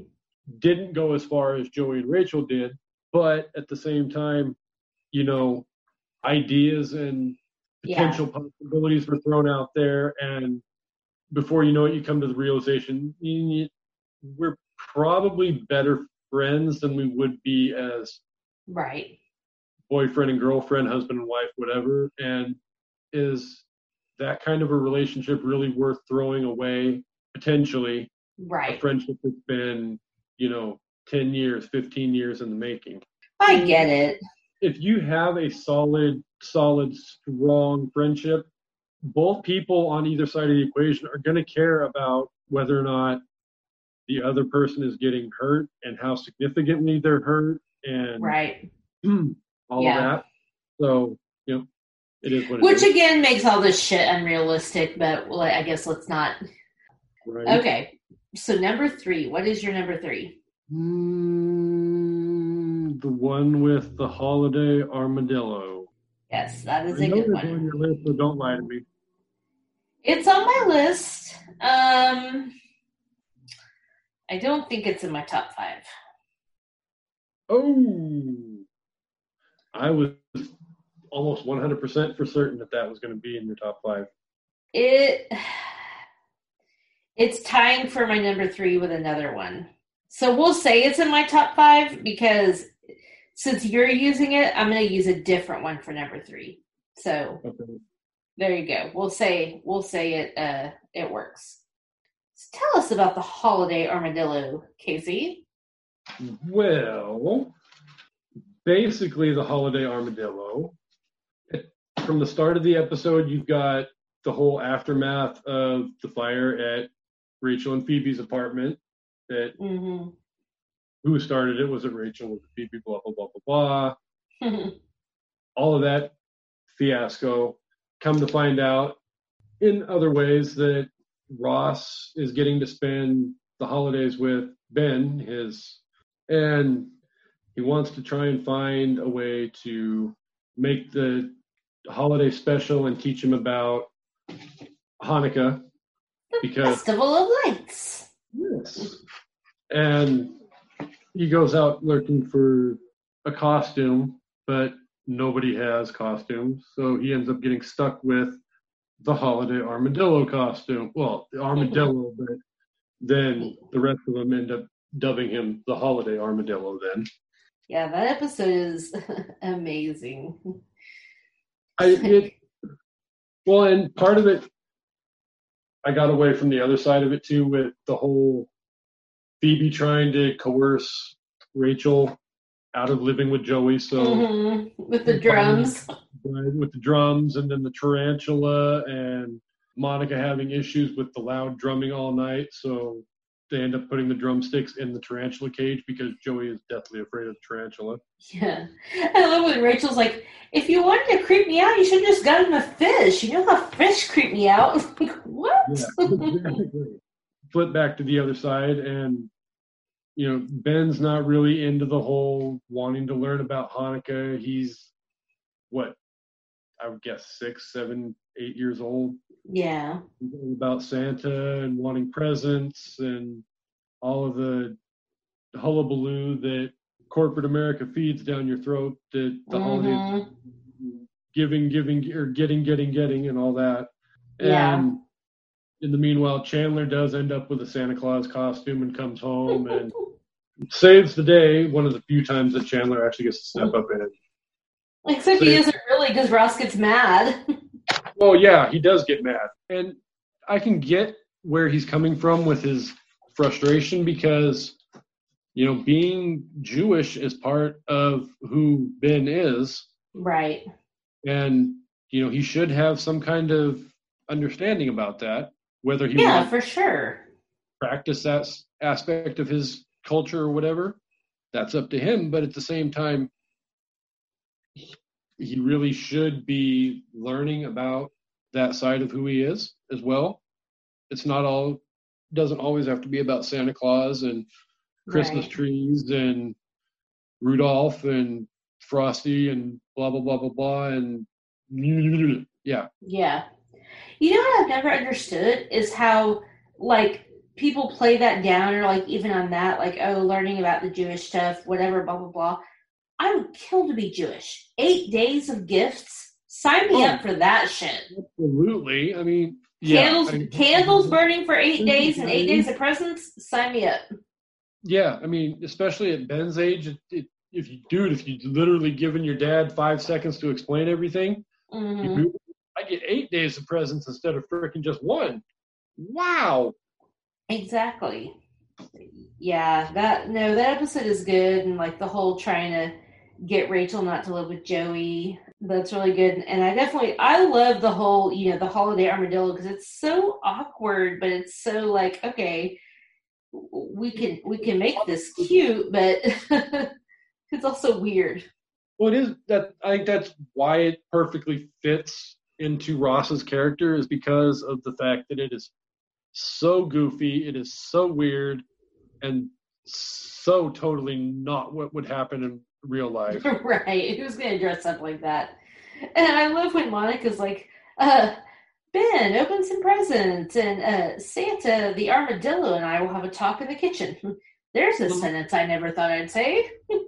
Didn't go as far as Joey and Rachel did, but at the same time, you know, ideas and potential yeah. possibilities were thrown out there, and before you know it, you come to the realization we're probably better friends than we would be as right boyfriend and girlfriend, husband and wife, whatever. And is that kind of a relationship really worth throwing away potentially? Right. A friendship that's been, you know, 10 years, 15 years in the making. I get it. If you have a solid, solid, strong friendship, both people on either side of the equation are going to care about whether or not the other person is getting hurt and how significantly they're hurt and right all yeah. of that. So, you know, it is what Which again makes all this shit unrealistic, but well, I guess let's not. Right. Okay. So, number three, what is your number three? Mm, the one with the holiday armadillo. Yes, that is I a good one. on your list, so don't lie to me. It's on my list. Um, I don't think it's in my top five. Oh. I was almost 100% for certain that that was going to be in your top five. It it's tying for my number three with another one. So we'll say it's in my top five because since you're using it, I'm going to use a different one for number three. So, okay. There you go. We'll say we'll say it uh it works. So tell us about the holiday armadillo, Kasey. Well, basically the holiday armadillo. From the start of the episode, you've got the whole aftermath of the fire at Rachel and Phoebe's apartment. That Mm-hmm. who started it? Was it Rachel? Was it Phoebe? Blah blah blah blah blah. All of that fiasco. Come to find out, in other ways, that Ross is getting to spend the holidays with Ben, his, and he wants to try and find a way to make the holiday special and teach him about Hanukkah because Festival of Lights. Yes. And he goes out looking for a costume, but nobody has costumes. So he ends up getting stuck with the holiday armadillo costume. Well, the armadillo, but then the rest of them end up dubbing him the holiday armadillo then. Yeah, that episode is amazing. I it well, and part of it, I got away from the other side of it too with the whole Phoebe trying to coerce Rachel out of living with Joey. So Mhm. With the drums. with the drums and then the tarantula and Monica having issues with the loud drumming all night. So they end up putting the drumsticks in the tarantula cage because Joey is deathly afraid of the tarantula. Yeah. I love when Rachel's like, if you wanted to creep me out, you should have just gotten a fish. You know how fish creep me out? like, what? Yeah, exactly. Flip back to the other side, and you know Ben's not really into the whole wanting to learn about Hanukkah. He's what I would guess six, seven, eight years old. Yeah. About Santa and wanting presents and all of the hullabaloo that corporate America feeds down your throat. That the holidays Mhm. giving, giving, or getting, getting, getting, and all that. Yeah. And in the meanwhile, Chandler does end up with a Santa Claus costume and comes home and saves the day. One of the few times that Chandler actually gets to step up in it. Except he isn't really because Ross gets mad. Well, yeah, he does get mad, and I can get where he's coming from with his frustration because you know being Jewish is part of who Ben is, right. and you know he should have some kind of understanding about that. Whether he Yeah, for sure. practice that aspect of his culture or whatever, that's up to him. But at the same time, he really should be learning about that side of who he is as well. It's not all doesn't always have to be about Santa Claus and Christmas Right. trees and Rudolph and Frosty and blah blah blah blah blah and yeah. Yeah. You know what I've never understood is how like people play that down or like even on that, like, oh, learning about the Jewish stuff, whatever, blah blah blah. I would kill to be Jewish. Eight days of gifts. Sign me Oh. up for that shit. Absolutely. I mean, yeah. Candles I mean- candles burning for eight days and eight days of presents. Sign me up. Yeah, I mean, especially at Ben's age, it, it, if you, do it, if you literally given your dad five seconds to explain everything, Mhm. you do- I get eight days of presents instead of freaking just one. Wow. Exactly. Yeah, that no, that episode is good, and like the whole trying to get Rachel not to live with Joey. That's really good, and I definitely I love the whole you know the holiday armadillo because it's so awkward, but it's so like okay, we can we can make this cute, but it's also weird. Well, it is that I think that's why it perfectly fits into Ross's character is because of the fact that it is so goofy, it is so weird, and so totally not what would happen in real life. right? Who's gonna dress up like that? And I love when Monica's like, uh, Ben, open some presents, and uh, Santa, the armadillo, and I will have a talk in the kitchen. There's a Mhm. sentence I never thought I'd say.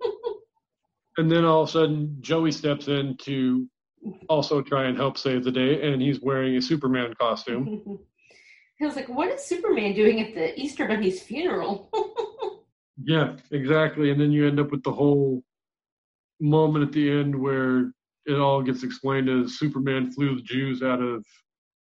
And then all of a sudden, Joey steps in to also try and help save the day, and he's wearing a Superman costume. I was like, what is Superman doing at the Easter Bunny's funeral? yeah, exactly. And then you end up with the whole moment at the end where it all gets explained as Superman flew the Jews out of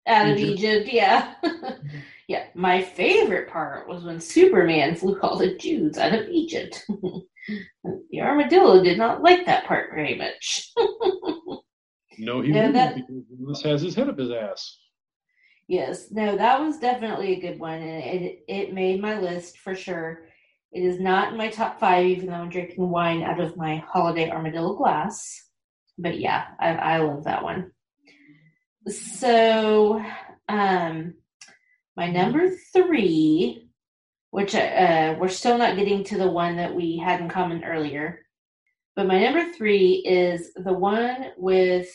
out of Egypt, Egypt yeah. yeah. My favorite part was when Superman flew all the Jews out of Egypt. the armadillo did not like that part very much. no, he didn't that, because this has his head up his ass. Yes, no, that was definitely a good one, and it it made my list for sure. It is not in my top five, even though I'm drinking wine out of my holiday armadillo glass. But yeah, I, I love that one. So, um, my number three, which uh, we're still not getting to the one that we had in common earlier, but my number three is the one with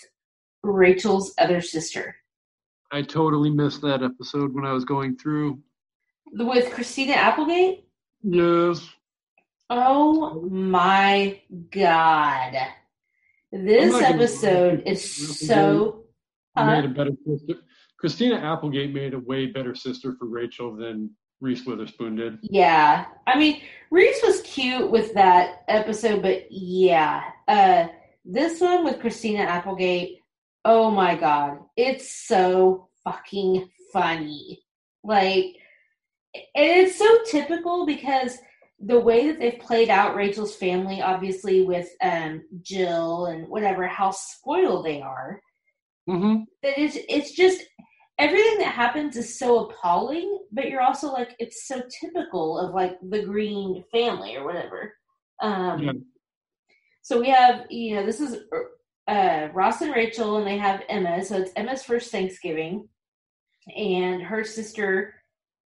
Rachel's other sister. I totally missed that episode when I was going through. With Christina Applegate? Yes. Oh my god. This episode is so. Uh, made a better sister. Christina Applegate made a way better sister for Rachel than Reese Witherspoon did. Yeah, I mean Reese was cute with that episode, but yeah, uh, this one with Christina Applegate. Oh my god, it's so fucking funny. Like, and it's so typical because the way that they've played out Rachel's family, obviously with um, Jill and whatever, how spoiled they are. Mm-hmm. That it's it's just everything that happens is so appalling, but you're also like it's so typical of like the Green family or whatever. Um, yeah. So we have you know this is uh, Ross and Rachel, and they have Emma. So it's Emma's first Thanksgiving, and her sister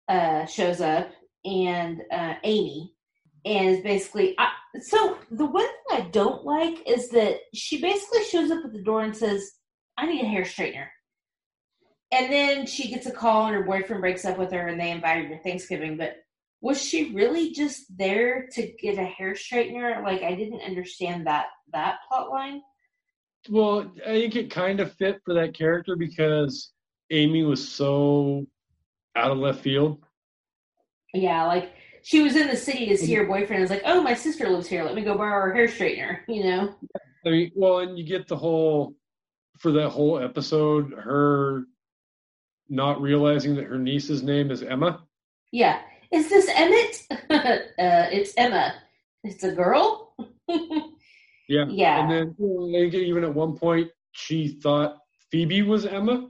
uh, shows up, and uh, Amy, and is basically. I, so the one thing I don't like is that she basically shows up at the door and says, "I need a hair straightener." And then she gets a call, and her boyfriend breaks up with her, and they invite her to Thanksgiving. But was she really just there to get a hair straightener? Like I didn't understand that that plot line. Well, I think it kind of fit for that character because Amy was so out of left field. Yeah, like she was in the city to see her boyfriend. Was like, oh, my sister lives here. Let me go borrow her hair straightener. You know. I mean, well, and you get the whole for that whole episode, her not realizing that her niece's name is Emma. Yeah, is this Emmett? uh, it's Emma. It's a girl. yeah. Yeah. And then even at one point, she thought Phoebe was Emma.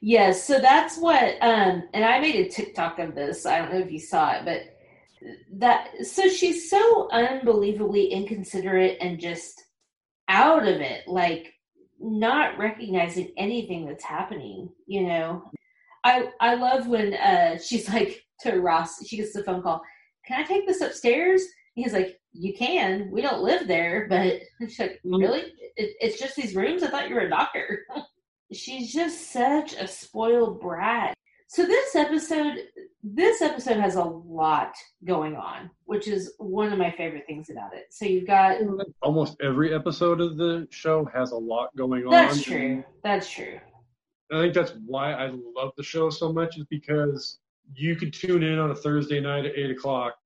Yes, so that's what um and I made a TikTok of this. I don't know if you saw it, but that so she's so unbelievably inconsiderate and just out of it, like not recognizing anything that's happening, you know. I I love when uh she's like to Ross, she gets the phone call, Can I take this upstairs? he's like, You can. We don't live there, but she's like, mm-hmm. Really? It, it's just these rooms? I thought you were a doctor. she's just such a spoiled brat. So this episode this episode has a lot going on, which is one of my favorite things about it. So you've got almost every episode of the show has a lot going on. That's true. That's true. I think that's why I love the show so much is because you could tune in on a Thursday night at eight o'clock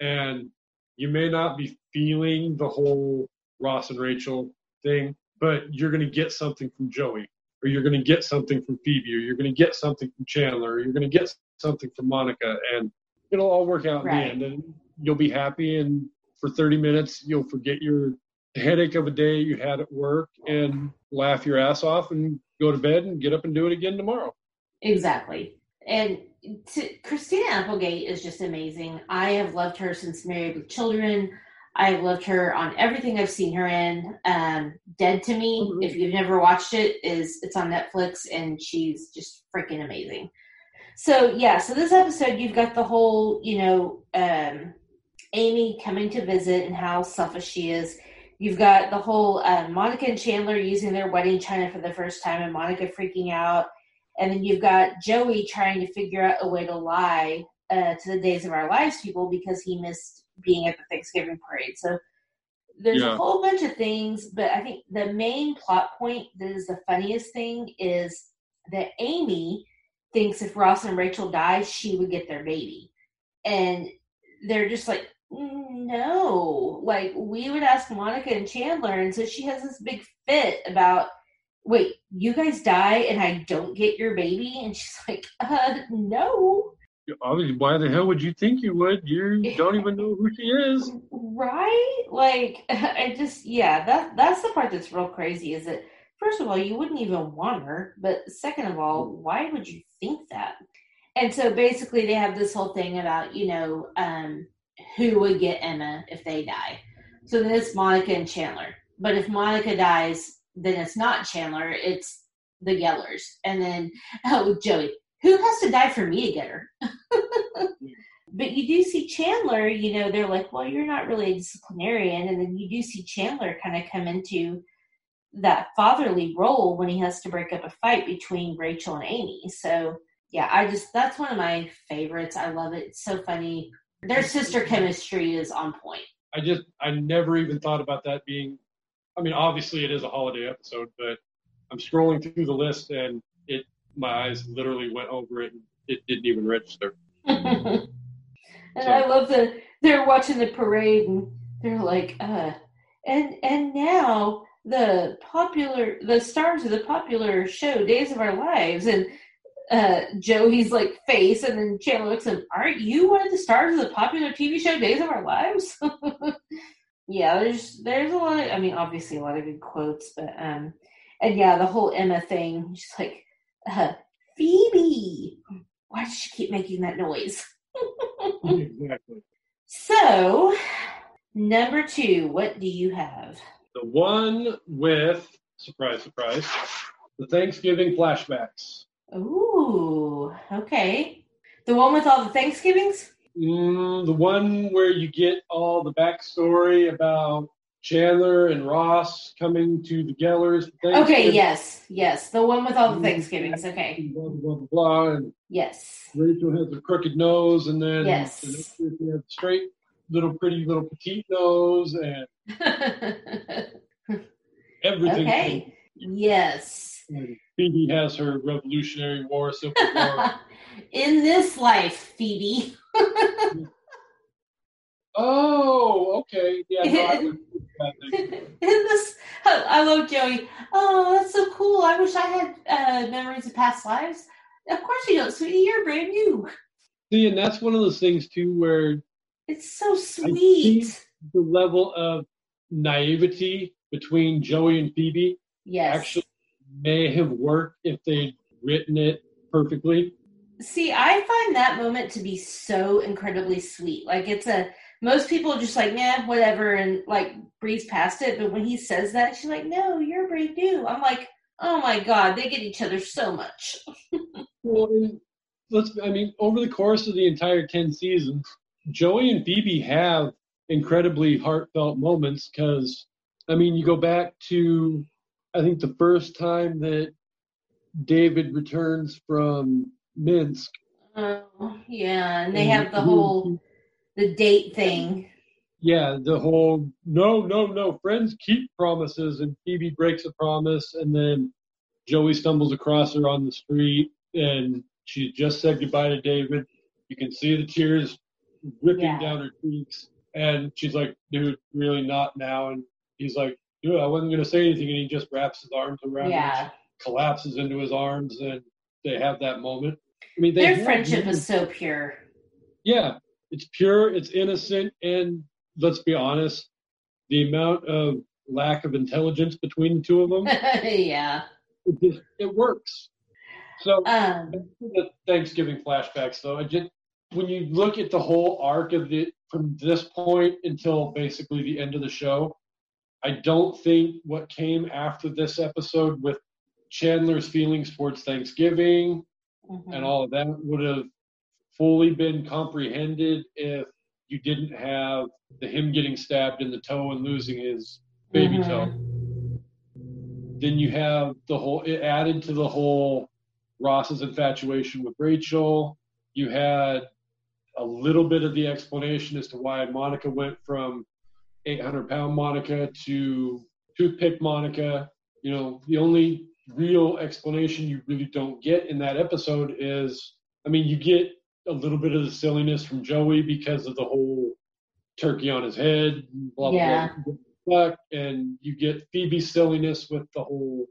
and you may not be feeling the whole Ross and Rachel thing, but you're going to get something from Joey or you're going to get something from Phoebe, or you're going to get something from Chandler, or you're going to get something from Monica, and it'll all work out right. in the end, and you'll be happy. And for 30 minutes, you'll forget your headache of a day you had at work and laugh your ass off and go to bed and get up and do it again tomorrow. Exactly. And to, Christina Applegate is just amazing. I have loved her since Married with Children. I've loved her on everything I've seen her in. Um, Dead to Me, mm-hmm. if you've never watched it, is it's on Netflix and she's just freaking amazing. So yeah, so this episode you've got the whole, you know, um, Amy coming to visit and how selfish she is. You've got the whole uh, Monica and Chandler using their wedding china for the first time, and Monica freaking out. And then you've got Joey trying to figure out a way to lie uh, to the Days of Our Lives people because he missed being at the Thanksgiving parade. So there's yeah. a whole bunch of things, but I think the main plot point that is the funniest thing is that Amy thinks if Ross and Rachel die, she would get their baby. And they're just like no. Like we would ask Monica and Chandler, and so she has this big fit about, wait, you guys die and I don't get your baby, and she's like, uh, no. Obviously, why the hell would you think you would? You don't even know who she is. Right? Like, I just, yeah, that that's the part that's real crazy. Is that first of all, you wouldn't even want her, but second of all, why would you think that? And so basically, they have this whole thing about you know um, who would get Emma if they die. So then it's Monica and Chandler. But if Monica dies, then it's not Chandler; it's the Gellers. And then oh, Joey, who has to die for me to get her? but you do see Chandler, you know, they're like, well, you're not really a disciplinarian. And then you do see Chandler kind of come into that fatherly role when he has to break up a fight between Rachel and Amy. So, yeah, I just, that's one of my favorites. I love it. It's so funny. Their sister chemistry is on point. I just, I never even thought about that being, I mean, obviously it is a holiday episode, but I'm scrolling through the list and my eyes literally went over it and it didn't even register. and so. I love that they're watching the parade and they're like, uh, and and now the popular the stars of the popular show Days of Our Lives and uh Joey's like face and then Chandler looks and aren't you one of the stars of the popular TV show Days of Our Lives? yeah, there's there's a lot of I mean obviously a lot of good quotes, but um and yeah, the whole Emma thing, she's like, uh, Phoebe, why does she keep making that noise? exactly. So, number two, what do you have? The one with, surprise, surprise, the Thanksgiving flashbacks. Ooh, okay. The one with all the Thanksgivings? Mm, the one where you get all the backstory about Chandler and Ross coming to the Gellers. Okay, yes, yes. The one with all the mm-hmm. Thanksgivings. Okay. Blah, blah, blah, blah. And yes. Rachel has a crooked nose, and then yes. the have straight, little, pretty, little petite nose, and everything. Okay. Yes. And Phoebe has her Revolutionary War Civil War. In this life, Phoebe. oh, okay. Yeah, no, I in this, I love Joey. Oh, that's so cool. I wish I had uh, memories of past lives. Of course you don't, sweetie. You're brand new. See, and that's one of those things too where it's so sweet. the level of naivety between Joey and Phoebe yes. actually may have worked if they'd written it perfectly. See, I find that moment to be so incredibly sweet. Like it's a most people are just like, nah, whatever, and like breeze past it. But when he says that, she's like, no, you're brave new. I'm like, oh my god, they get each other so much. well, let's. I mean, over the course of the entire ten seasons, Joey and Phoebe have incredibly heartfelt moments because, I mean, you go back to, I think the first time that David returns from Minsk. Oh, yeah, and they have the whole the date thing. Yeah, the whole no, no, no, friends keep promises, and Phoebe breaks a promise, and then Joey stumbles across her on the street, and she just said goodbye to David. You can see the tears ripping yeah. down her cheeks, and she's like, "Dude, really not now." And he's like, "Dude, I wasn't gonna say anything," and he just wraps his arms around yeah. her, collapses into his arms, and they have that moment. I mean, their friendship is so pure. Yeah, it's pure, it's innocent, and let's be honest, the amount of lack of intelligence between the two of them, yeah, it, just, it works. So um, the Thanksgiving flashbacks, though, I just when you look at the whole arc of the from this point until basically the end of the show, I don't think what came after this episode with Chandler's feelings towards Thanksgiving mm-hmm. and all of that would have fully been comprehended if you didn't have the him getting stabbed in the toe and losing his baby mm-hmm. toe. Then you have the whole it added to the whole Ross's infatuation with Rachel. You had a little bit of the explanation as to why Monica went from 800 pound Monica to toothpick Monica. You know, the only real explanation you really don't get in that episode is I mean, you get a little bit of the silliness from Joey because of the whole turkey on his head, blah Yeah. blah blah. And you get Phoebe silliness with the whole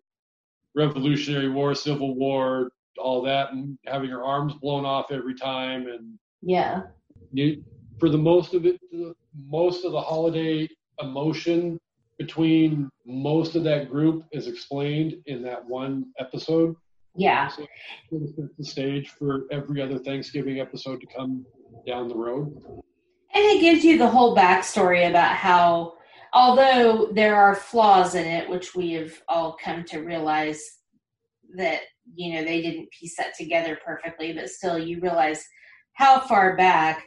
Revolutionary War, Civil War, all that, and having her arms blown off every time, and Yeah. you, for the most of it, most of the holiday emotion between most of that group is explained in that one episode. Yeah. So it sets the stage for every other Thanksgiving episode to come down the road. And it gives you the whole backstory about how, although there are flaws in it, which we have all come to realize that, you know, they didn't piece that together perfectly, but still you realize how far back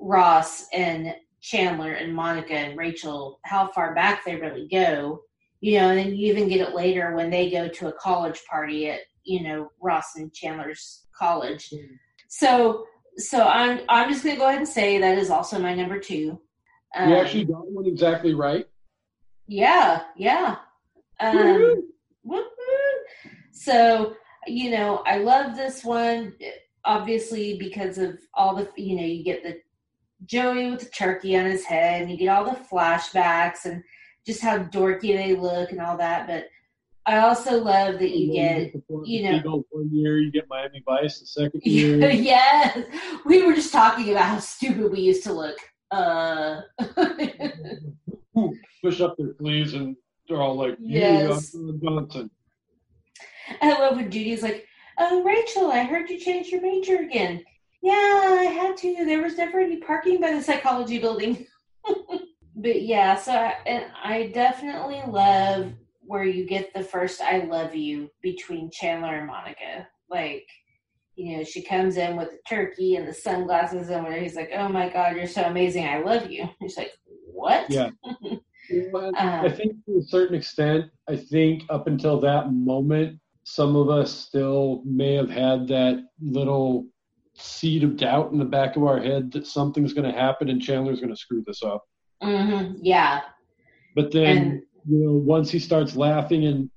Ross and Chandler and Monica and Rachel, how far back they really go. You know, and then you even get it later when they go to a college party at, you know, Ross and Chandler's college. So so I'm I'm just gonna go ahead and say that is also my number two. Um, you actually got one exactly right. yeah, yeah. Um, so you know, I love this one obviously because of all the you know you get the Joey with the turkey on his head, and you get all the flashbacks and just how dorky they look and all that. But I also love that you get you know- one year, you get Miami Vice the second year. yes, we were just talking about how stupid we used to look. Uh, push up their sleeves and they're all like, Yes. Johnson." I love when Judy's like, "Oh, Rachel, I heard you changed your major again." Yeah, I had to. There was never any parking by the psychology building. but yeah, so I, and I definitely love where you get the first "I love you" between Chandler and Monica. Like, you know, she comes in with the turkey and the sunglasses, and where he's like, "Oh my God, you're so amazing! I love you." She's like, "What?" Yeah. But I Um, think to a certain extent, I think up until that moment, some of us still may have had that little seed of doubt in the back of our head that something's going to happen and Chandler's going to screw this up. mhm, yeah, But then, And- you know, once he starts laughing, and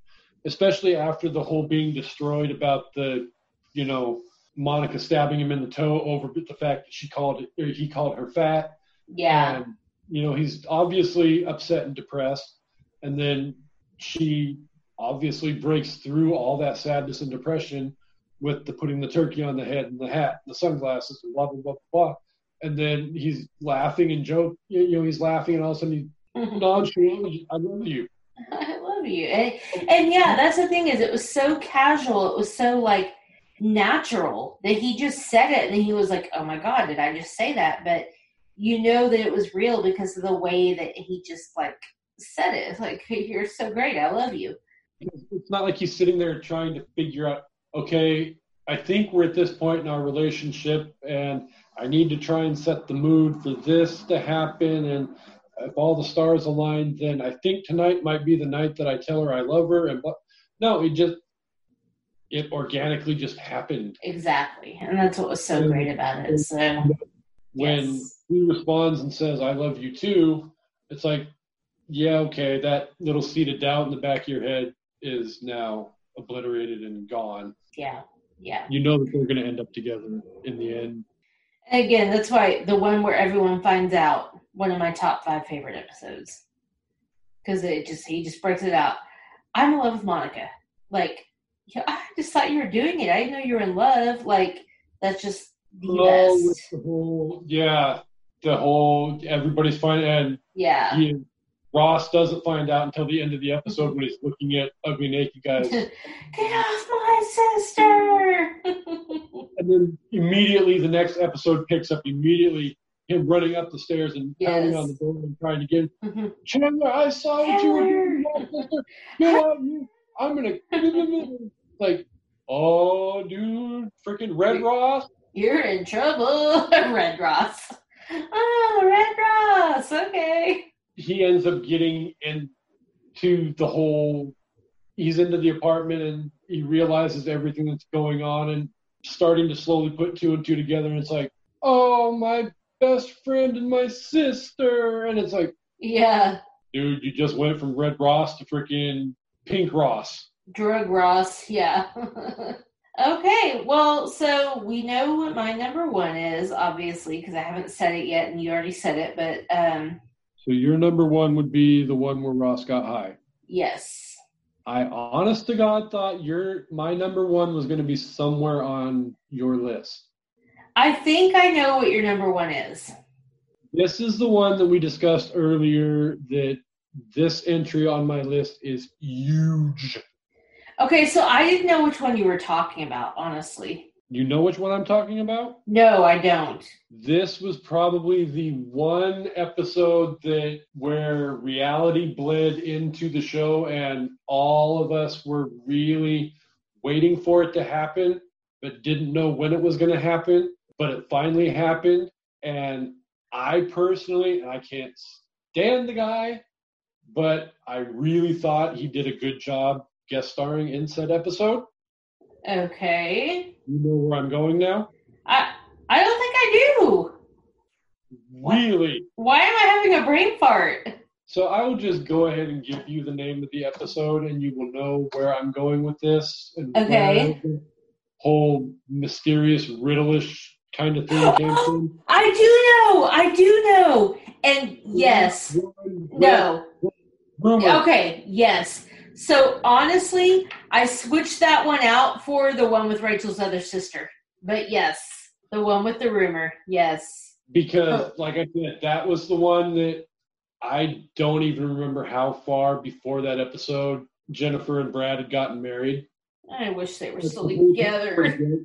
especially after the whole being destroyed about the, you know, Monica stabbing him in the toe over the fact that she called it, or he called her fat, yeah, and you know he's obviously upset and depressed. And then she obviously breaks through all that sadness and depression with the putting the turkey on the head and the hat and the sunglasses and blah blah blah blah and then he's laughing and joke you know he's laughing and all of a sudden he her, i love you I love you. And, and yeah, that's the thing is it was so casual. It was so like natural that he just said it and he was like, "Oh my god, did I just say that?" But you know that it was real because of the way that he just like said it. It's like, "You're so great. I love you." it's not like he's sitting there trying to figure out okay i think we're at this point in our relationship and i need to try and set the mood for this to happen and if all the stars align then i think tonight might be the night that i tell her i love her and but no it just it organically just happened Exactly. And that's what was so And- great about it. So when Yes. he responds and says i love you too it's like yeah okay that little seed of doubt in the back of your head is now obliterated and gone yeah. Yeah. you know that they're going to end up together in the end. Again, that's why the one where everyone finds out, one of my top five favorite episodes. Because it just he just breaks it out. I'm in love with Monica. Like, yeah, I just thought you were doing it. I didn't know you were in love. Like, that's just the with best. the whole yeah, the whole everybody's finding and Yeah. he, Ross doesn't find out until the end of the episode when he's looking at ugly naked guys, Get off my sister. and then immediately the next episode picks up immediately him running up the stairs and pounding Yes. on the door and trying to get Mhm. Chandler. I saw what you were doing, sister. Get out! You, I'm gonna like. Oh, dude, freaking Red Ross. You're in trouble, Red Ross. Oh, Red Ross. Okay. he ends up getting into the whole he's into the apartment and he realizes everything that's going on and starting to slowly put two and two together and it's like oh my best friend and my sister and it's like Yeah. dude you just went from red ross to freaking pink ross Drug Ross, yeah. Okay, well, so we know what my number one is, obviously, because I haven't said it yet, and you already said it. But um, So your number one would be the one where Ross got high. yes, I honest to God thought your my number one was going to be somewhere on your list. I think I know what your number one is. This is the one that we discussed earlier. That this entry on my list is huge. Okay, so I didn't know which one you were talking about, honestly. You know which one I'm talking about? No, I don't. This was probably the one episode that where reality bled into the show and all of us were really waiting for it to happen but didn't know when it was going to happen but it finally happened and I personally and I can't stand the guy but I really thought he did a good job guest starring in said episode. Okay. You know where I'm going now? I I don't think I do. Really? Why am I having a brain fart? So I will just go ahead and give you the name of the episode, and you will know where I'm going with this. And Okay. whole mysterious riddleish kind of thing came from. I do know. I do know. And yes. One- No. Okay, yes. So honestly, I switched that one out for the one with Rachel's other sister. But yes, the one with the rumor. Yes. Because, oh. like I said, that was the one that I don't even remember how far before that episode Jennifer and Brad had gotten married. I wish they were still the whole time they were together.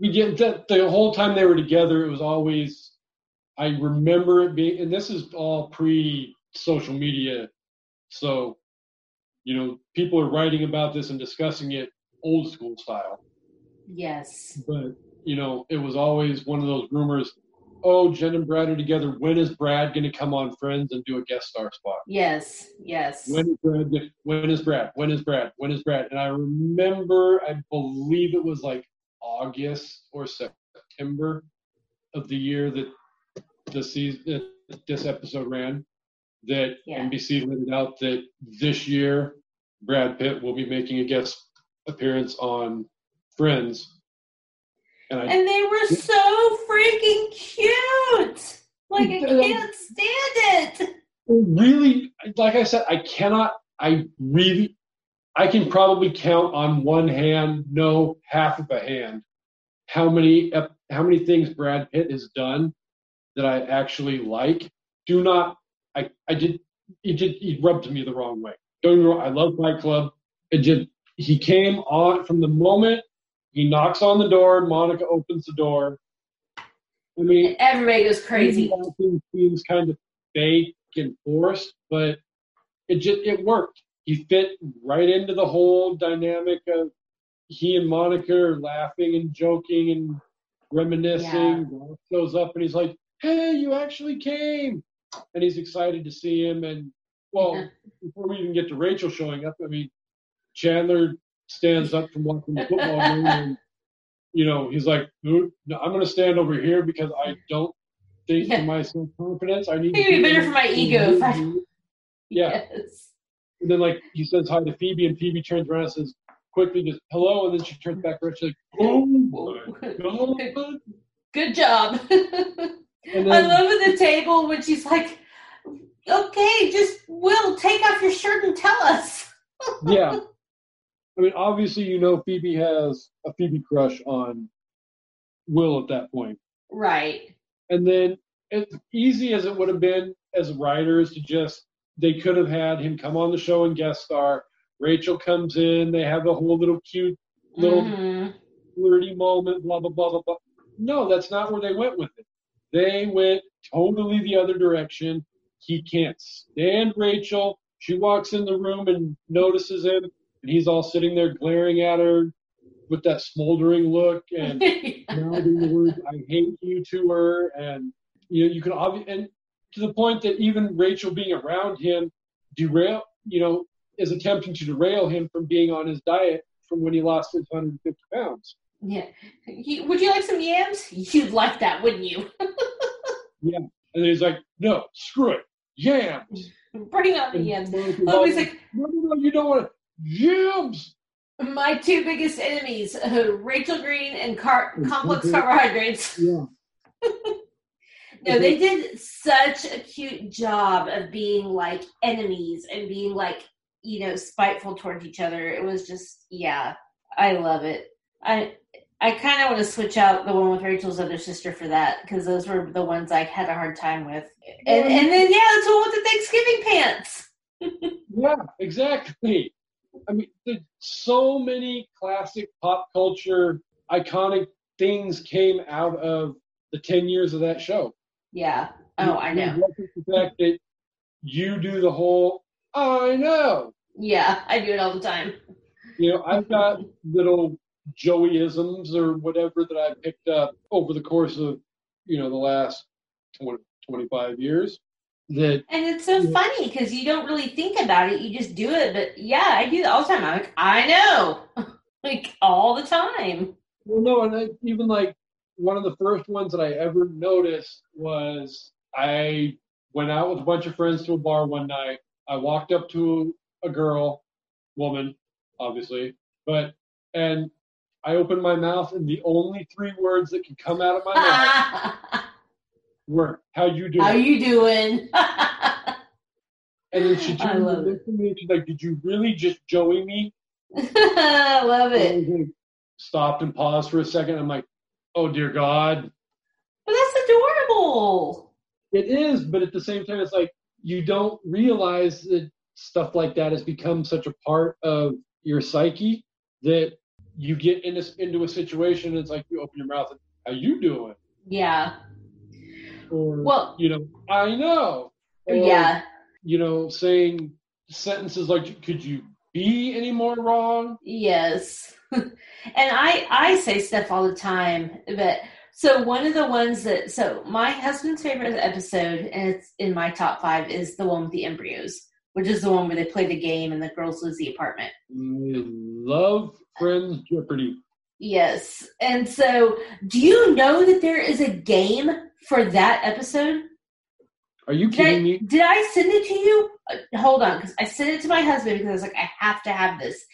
We get that the whole time they were together, it was always. I remember it being, and this is all pre social media, so you know people are writing about this and discussing it old school style. Yes. But you know, it was always one of those rumors. Oh, Jen and Brad are together. When is Brad going to come on Friends and do a guest star spot? Yes. Yes. When is Brad? When is Brad? When is Brad? When is Brad? And I remember, I believe it was like August or September of the year that the season, this episode ran. That Yeah. NBC let it out that this year Brad Pitt will be making a guest appearance on Friends. And I And they were so freaking cute. Like I can't stand it. really, like I said, I cannot. I really, I can probably count on one hand, no, half of a hand, how many how many things Brad Pitt has done that I actually like. Do not. I I did. It did. He rubbed me the wrong way. Don't wrong. I love Fight Club. It just he came on from the moment he knocks on the door. Monica opens the door. I mean, Everybody goes crazy. Seems kind of fake and forced, but it just it worked. He fit right into the whole dynamic of he and Monica are laughing and joking and reminiscing. Ross shows up and he's like, "Hey, you actually came!" And he's excited to see him. And well, Yeah. before we even get to Rachel showing up, I mean, Chandler stands up from watching the football game and you know, he's like, "Dude, no, I'm going to stand over here because I don't think Yeah. for my self confidence. I need It'd be better for my ego Yeah. Yes. And then, like, he says hi to Phoebe, and Phoebe turns around and says, quickly, just hello. And then she turns back around. She's like, oh my God. Good job. And I love at the table when she's like, okay, just Will, take off your shirt and tell us. yeah. I mean, obviously, you know, Phoebe has a Phoebe crush on Will at that point. Right. And then, as easy as it would have been as writers to just, they could have had him come on the show and guest star. Rachel comes in, they have a whole little cute little Mhm. flirty moment, blah, blah, blah, blah, blah. No, that's not where they went with it. They went totally the other direction. He can't stand Rachel. She walks in the room and notices him, and he's all sitting there glaring at her with that smoldering look and mouthing the words "I hate you" to her, and you know you can obviously and to the point that even Rachel being around him derail, you know, is attempting to derail him from being on his diet from when he lost his 150 pounds. yeah. You- would you like some yams? You'd like that, wouldn't you? Yeah. And then he's like, "No, screw it, yams." Bring on the yams. Logan's all like, "No, no, no, you don't want it, yams." My two biggest enemies, uh, Rachel Green and car- complex carbohydrates. Yeah. no, they did such a cute job of being like enemies and being like, you know, spiteful towards each other. It was just, yeah, I love it. I I kind of want to switch out the one with Rachel's other sister for that because those were the ones I had a hard time with. And and then yeah, that's the one with the Thanksgiving pants. yeah, exactly. I mean, so many classic pop culture iconic things came out of the 10 years of that show. Yeah. Oh, I know. The fact that you do the whole, I know. Yeah, I do it all the time. You know, I've got little Joeyisms or whatever that I picked up over the course of, you know, the last 20, 25 years that and it's so funny because you don't really think about it you just do it but yeah i do that all the time i'm like i know like all the time well no and I, even like one of the first ones that i ever noticed was i went out with a bunch of friends to a bar one night i walked up to a girl woman obviously but and i opened my mouth and the only three words that could come out of my mouth were How you doing? How you doing? and then she turned to me and she's like, "Did you really just Joey me?" I love it. Like, stopped and paused for a second. I'm like, "Oh dear God." But that's adorable. It is, but at the same time, it's like you don't realize that stuff like that has become such a part of your psyche that you get in this, into a situation. And it's like you open your mouth and, "How you doing?" Yeah or well, you know, I know. Or, yeah. You know, saying sentences like, "Could you be any more wrong?" Yes. and I I say stuff all the time, but so one of the ones that so my husband's favorite episode, and it's in my top five, is the one with the embryos, which is the one where they play the game and the girls lose the apartment. I love Friends Jeopardy. Yes. And so, do you know that there is a game for that episode? Are you kidding did I, me? Did I send it to you? Uh, hold on, because I sent it to my husband because I was like, I have to have this.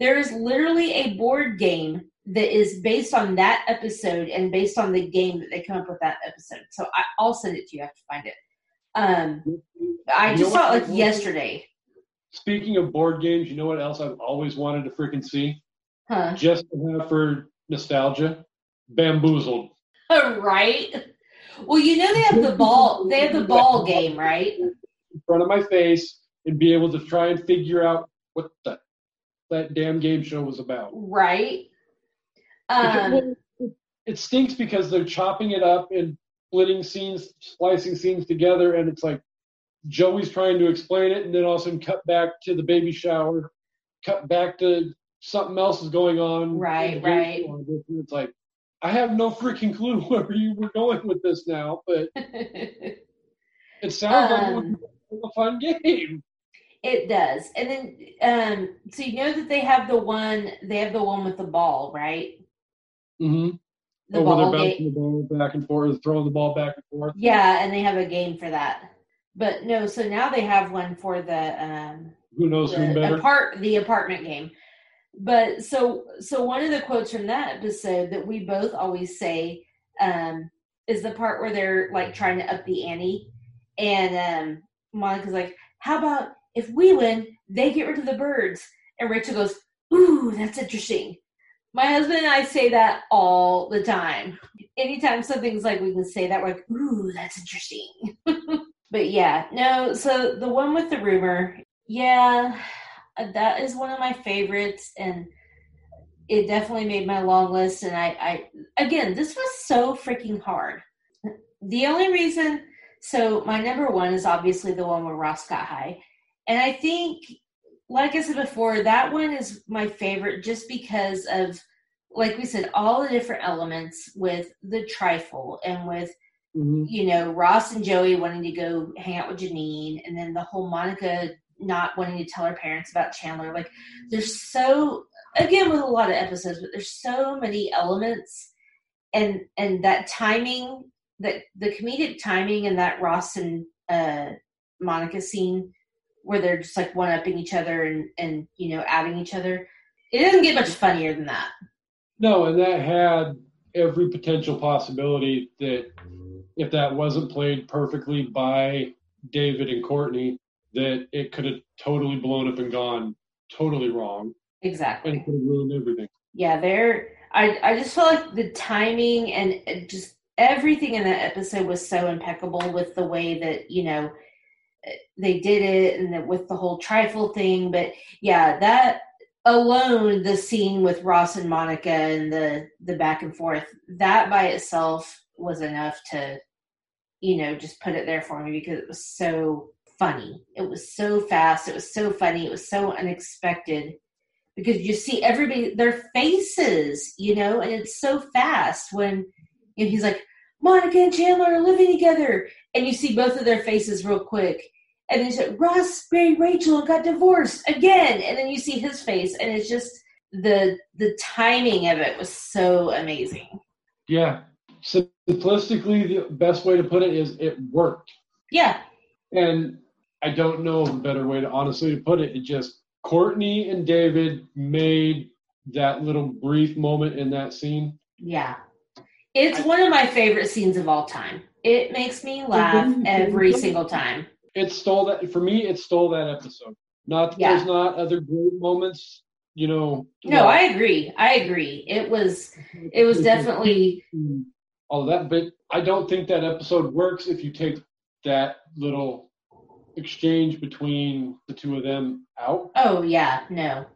There is literally a board game that is based on that episode and based on the game that they come up with that episode. So I, will send it to you. I have to find it. Um, I just saw it like yesterday. Speaking of board games, you know what else I've always wanted to freaking see? Huh? Just for nostalgia, bamboozled. right. Well, you know they have the ball. They have the ball game, right? Front of my face and be able to try and figure out what the that damn game show was about. Right. Um, it, it stinks because they're chopping it up and splitting scenes, splicing scenes together, and it's like Joey's trying to explain it, and then all of a sudden cut back to the baby shower, cut back to something else is going on. Right, right. It's like I have no freaking clue where you were going with this now, but it sounds um, like a fun game. It does, and then um, so you know that they have the one they have the one with the ball, right? Mm-hmm. The oh, ball they're bouncing the ball back and forth, throwing the ball back and forth. Yeah, and they have a game for that. But no, so now they have one for the um, who knows the who better apart the apartment game but so so one of the quotes from that episode that we both always say um, is the part where they're like trying to up the ante, and um, Monica's like, "How about if we win, they get rid of the birds?" And Rachel goes, "Ooh, that's interesting." My husband and I say that all the time. Anytime something's like we can say that, we're like, "Ooh, that's interesting." but yeah, no. So the one with the rumor, yeah that is one of my favorites and it definitely made my long list and I, I again this was so freaking hard the only reason so my number one is obviously the one where ross got high and i think like i said before that one is my favorite just because of like we said all the different elements with the trifle and with mm-hmm. you know ross and joey wanting to go hang out with janine and then the whole monica not wanting to tell her parents about Chandler. Like there's so again with a lot of episodes, but there's so many elements and and that timing that the comedic timing and that Ross and uh Monica scene where they're just like one upping each other and and you know adding each other It doesn't get much funnier than that. No, and that had every potential possibility that if that wasn't played perfectly by David and Courteney, that it could have totally blown up and gone totally wrong. Exactly. And it could have ruined everything. Yeah, there. I I just felt like the timing and just everything in that episode was so impeccable with the way that you know they did it and the, with the whole trifle thing. But yeah, that alone, the scene with Ross and Monica and the the back and forth, that by itself was enough to, you know, just put it there for me because it was so funny. It was so fast. It was so funny. It was so unexpected because you see everybody their faces, you know, and it's so fast when know, he's like, Monica and Chandler are living together, and you see both of their faces real quick. And then said Ross married Rachel and got divorced again, and then you see his face, and it's just the the timing of it was so amazing. Yeah, simplistically, the best way to put it is it worked. Yeah, and I don't know a better way to honestly put it. It just Courteney and David made that little brief moment in that scene. Yeah. It's I, one of my favorite scenes of all time. It makes me laugh every single time. It stole that for me. It stole that episode. Not yeah. there's not other great moments. You know. No, I agree. I agree. It was. It was definitely all of that, but I don't think that episode works if you take that little exchange between the two of them out. Oh yeah, no.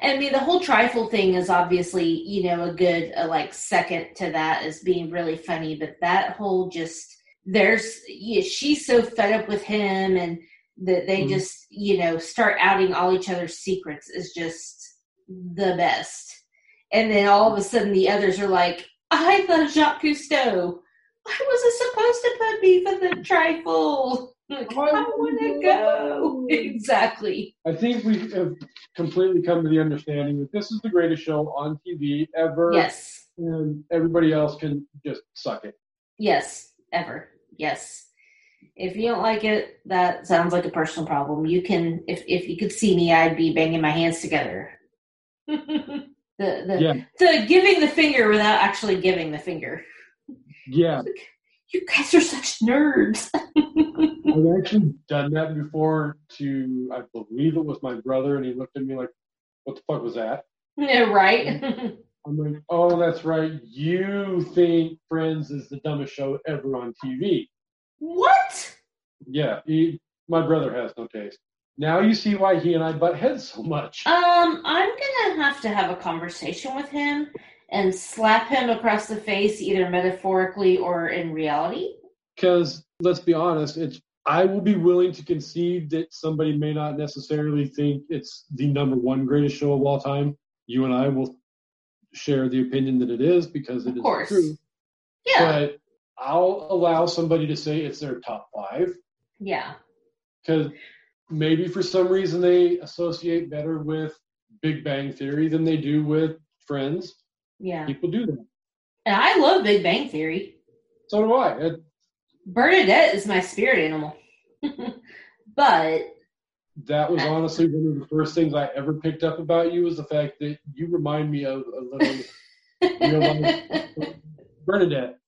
And I mean the whole trifle thing is obviously, you know, a good uh, like second to that is being really funny, but that whole just there's yeah, she's so fed up with him and that they mm-hmm. just, you know, start outing all each other's secrets is just the best. And then all of a sudden the others are like, I thought Jacques Cousteau. I wasn't supposed to put beef in the trifle. I want to go. Exactly. I think we have completely come to the understanding that this is the greatest show on TV ever. Yes. And everybody else can just suck it. Yes, ever. Yes. If you don't like it, that sounds like a personal problem. You can, if if you could see me, I'd be banging my hands together. the the yeah. the giving the finger without actually giving the finger. Yeah. You guys are such nerds. I've actually done that before to, I believe it was my brother, and he looked at me like, what the fuck was that? Yeah, right. I'm like, oh, that's right. You think Friends is the dumbest show ever on TV. What? Yeah, he, my brother has no taste. Now you see why he and I butt heads so much. Um, I'm gonna have to have a conversation with him and slap him across the face, either metaphorically or in reality. Because let's be honest, it's I will be willing to concede that somebody may not necessarily think it's the number one greatest show of all time. You and I will share the opinion that it is because it of is course. true. Yeah. But I'll allow somebody to say it's their top five. Yeah. Because maybe for some reason they associate better with Big Bang Theory than they do with Friends. Yeah. People do that. And I love Big Bang Theory. So do I. It, Bernadette is my spirit animal. but that was honestly one of the first things I ever picked up about you was the fact that you remind me of a little Bernadette.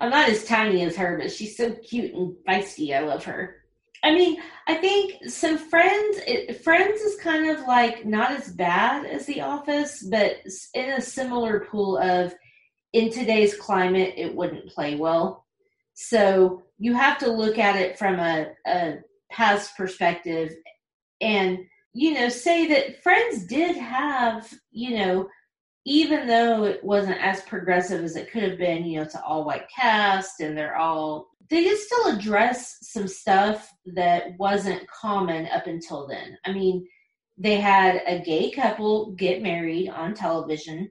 I'm not as tiny as her, but she's so cute and feisty. I love her. I mean, I think some Friends. It, Friends is kind of like not as bad as The Office, but in a similar pool of in today's climate, it wouldn't play well. So you have to look at it from a, a past perspective and, you know, say that Friends did have, you know, even though it wasn't as progressive as it could have been, you know, it's an all white cast and they're all, they did still address some stuff that wasn't common up until then. I mean, they had a gay couple get married on television.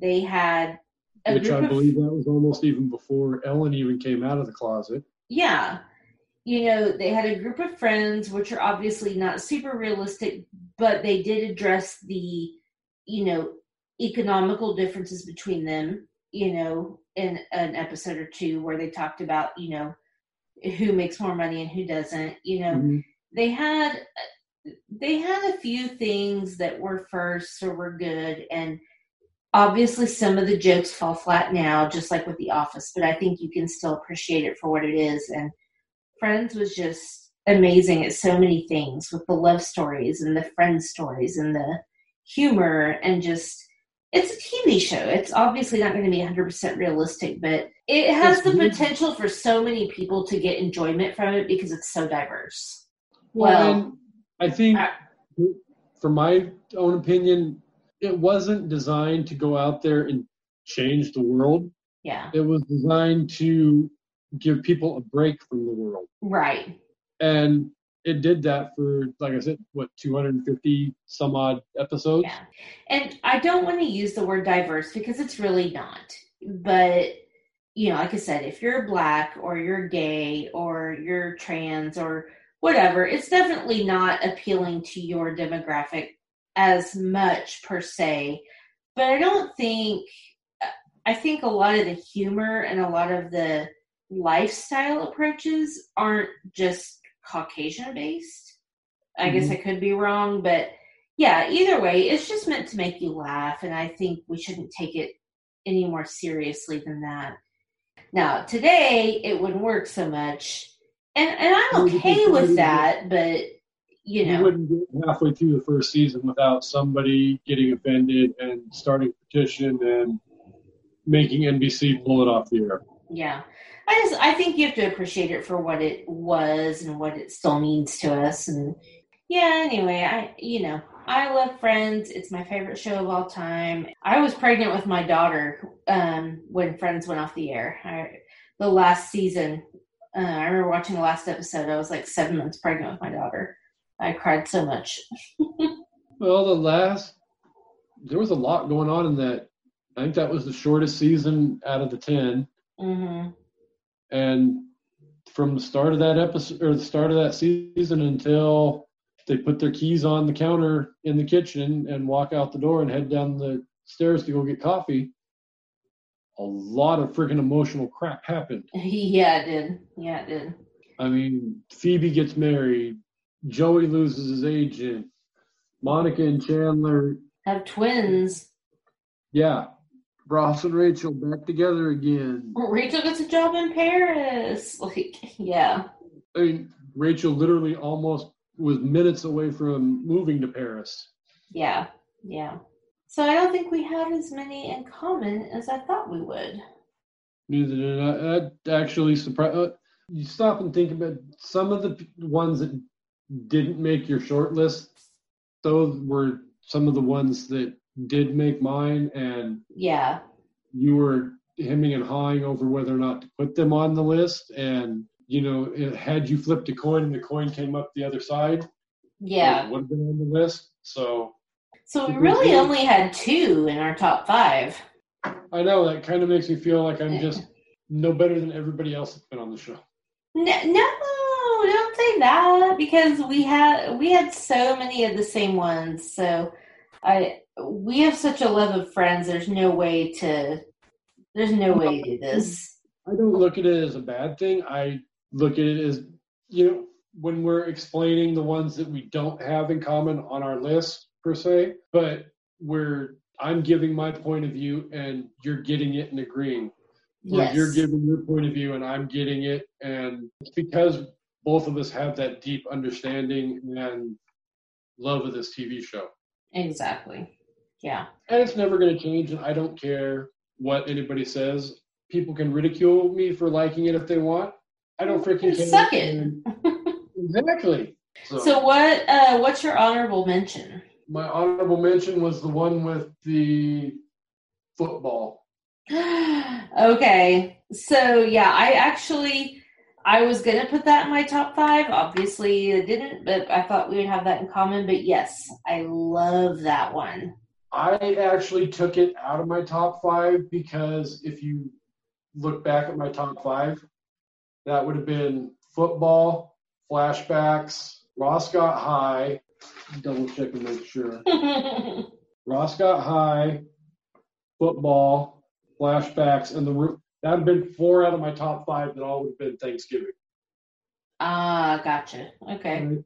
They had which I believe that was almost even before Ellen even came out of the closet. Yeah. You know, they had a group of friends, which are obviously not super realistic, but they did address the, you know, economical differences between them, you know, in an episode or two where they talked about, you know, who makes more money and who doesn't. You know, mm-hmm. they had they had a few things that were first or were good, and obviously some of the jokes fall flat now, just like with The Office. But I think you can still appreciate it for what it is. And Friends was just amazing at so many things with the love stories and the friend stories and the humor and just it's a TV show. It's obviously not going to be 100% realistic, but it has it's the potential for so many people to get enjoyment from it because it's so diverse. Well, well I think, I, from my own opinion, it wasn't designed to go out there and change the world. Yeah. It was designed to give people a break from the world. Right. And it did that for like I said, what 250 some odd episodes. Yeah. And I don't want to use the word diverse because it's really not. But you know, like I said, if you're black or you're gay or you're trans or whatever, it's definitely not appealing to your demographic as much per se. But I don't think I think a lot of the humor and a lot of the lifestyle approaches aren't just Caucasian based. I mm-hmm. guess I could be wrong, but yeah, either way, it's just meant to make you laugh, and I think we shouldn't take it any more seriously than that. Now, today it wouldn't work so much, and and I'm okay with that, but you know, you wouldn't get halfway through the first season without somebody getting offended and starting a petition and making NBC pull it off the air. Yeah, I just I think you have to appreciate it for what it was and what it still means to us. And yeah, anyway, I you know I love Friends. It's my favorite show of all time. I was pregnant with my daughter um, when Friends went off the air. I, the last season, uh, I remember watching the last episode. I was like seven months pregnant with my daughter. I cried so much. well, the last there was a lot going on in that. I think that was the shortest season out of the 10 mm-hmm. And from the start of that episode or the start of that season until they put their keys on the counter in the kitchen and walk out the door and head down the stairs to go get coffee, a lot of freaking emotional crap happened. yeah, it did. Yeah, it did. I mean, Phoebe gets married, Joey loses his agent, Monica and Chandler have twins. Yeah, Ross and Rachel back together again. Rachel gets a job in Paris. Like, yeah. I mean, Rachel literally almost was minutes away from moving to Paris. Yeah, yeah. So I don't think we have as many in common as I thought we would. Neither did I. That actually surprised. Uh, you stop and think about some of the ones that didn't make your short list. Those were some of the ones that did make mine, and yeah, you were hemming and hawing over whether or not to put them on the list, and you know, it, had you flipped a coin and the coin came up the other side, yeah, it would have been on the list. So, so we really only had two in our top five. I know that kind of makes me feel like I'm just no better than everybody else that's been on the show. No, no, don't say that because we had we had so many of the same ones. So I we have such a love of friends. There's no way to. There's no way to do this. I don't look at it as a bad thing. I look at it as you know when we're explaining the ones that we don't have in common on our list per se, but we're I'm giving my point of view and you're getting it and agreeing. Yes. You're giving your point of view and I'm getting it, and because both of us have that deep understanding and love of this TV show. Exactly. Yeah. And it's never going to change, and I don't care what anybody says. People can ridicule me for liking it if they want. I don't freaking care. Suck it. exactly. So, so, what? Uh, what's your honorable mention? My honorable mention was the one with the football. okay, so yeah, I actually I was gonna put that in my top five. Obviously, it didn't, but I thought we would have that in common. But yes, I love that one. I actually took it out of my top five because if you look back at my top five, that would have been football, flashbacks, Ross got high. Double check and make sure. Ross got high, football, flashbacks, and the that would have been four out of my top five that all would have been Thanksgiving. Ah, gotcha. Okay.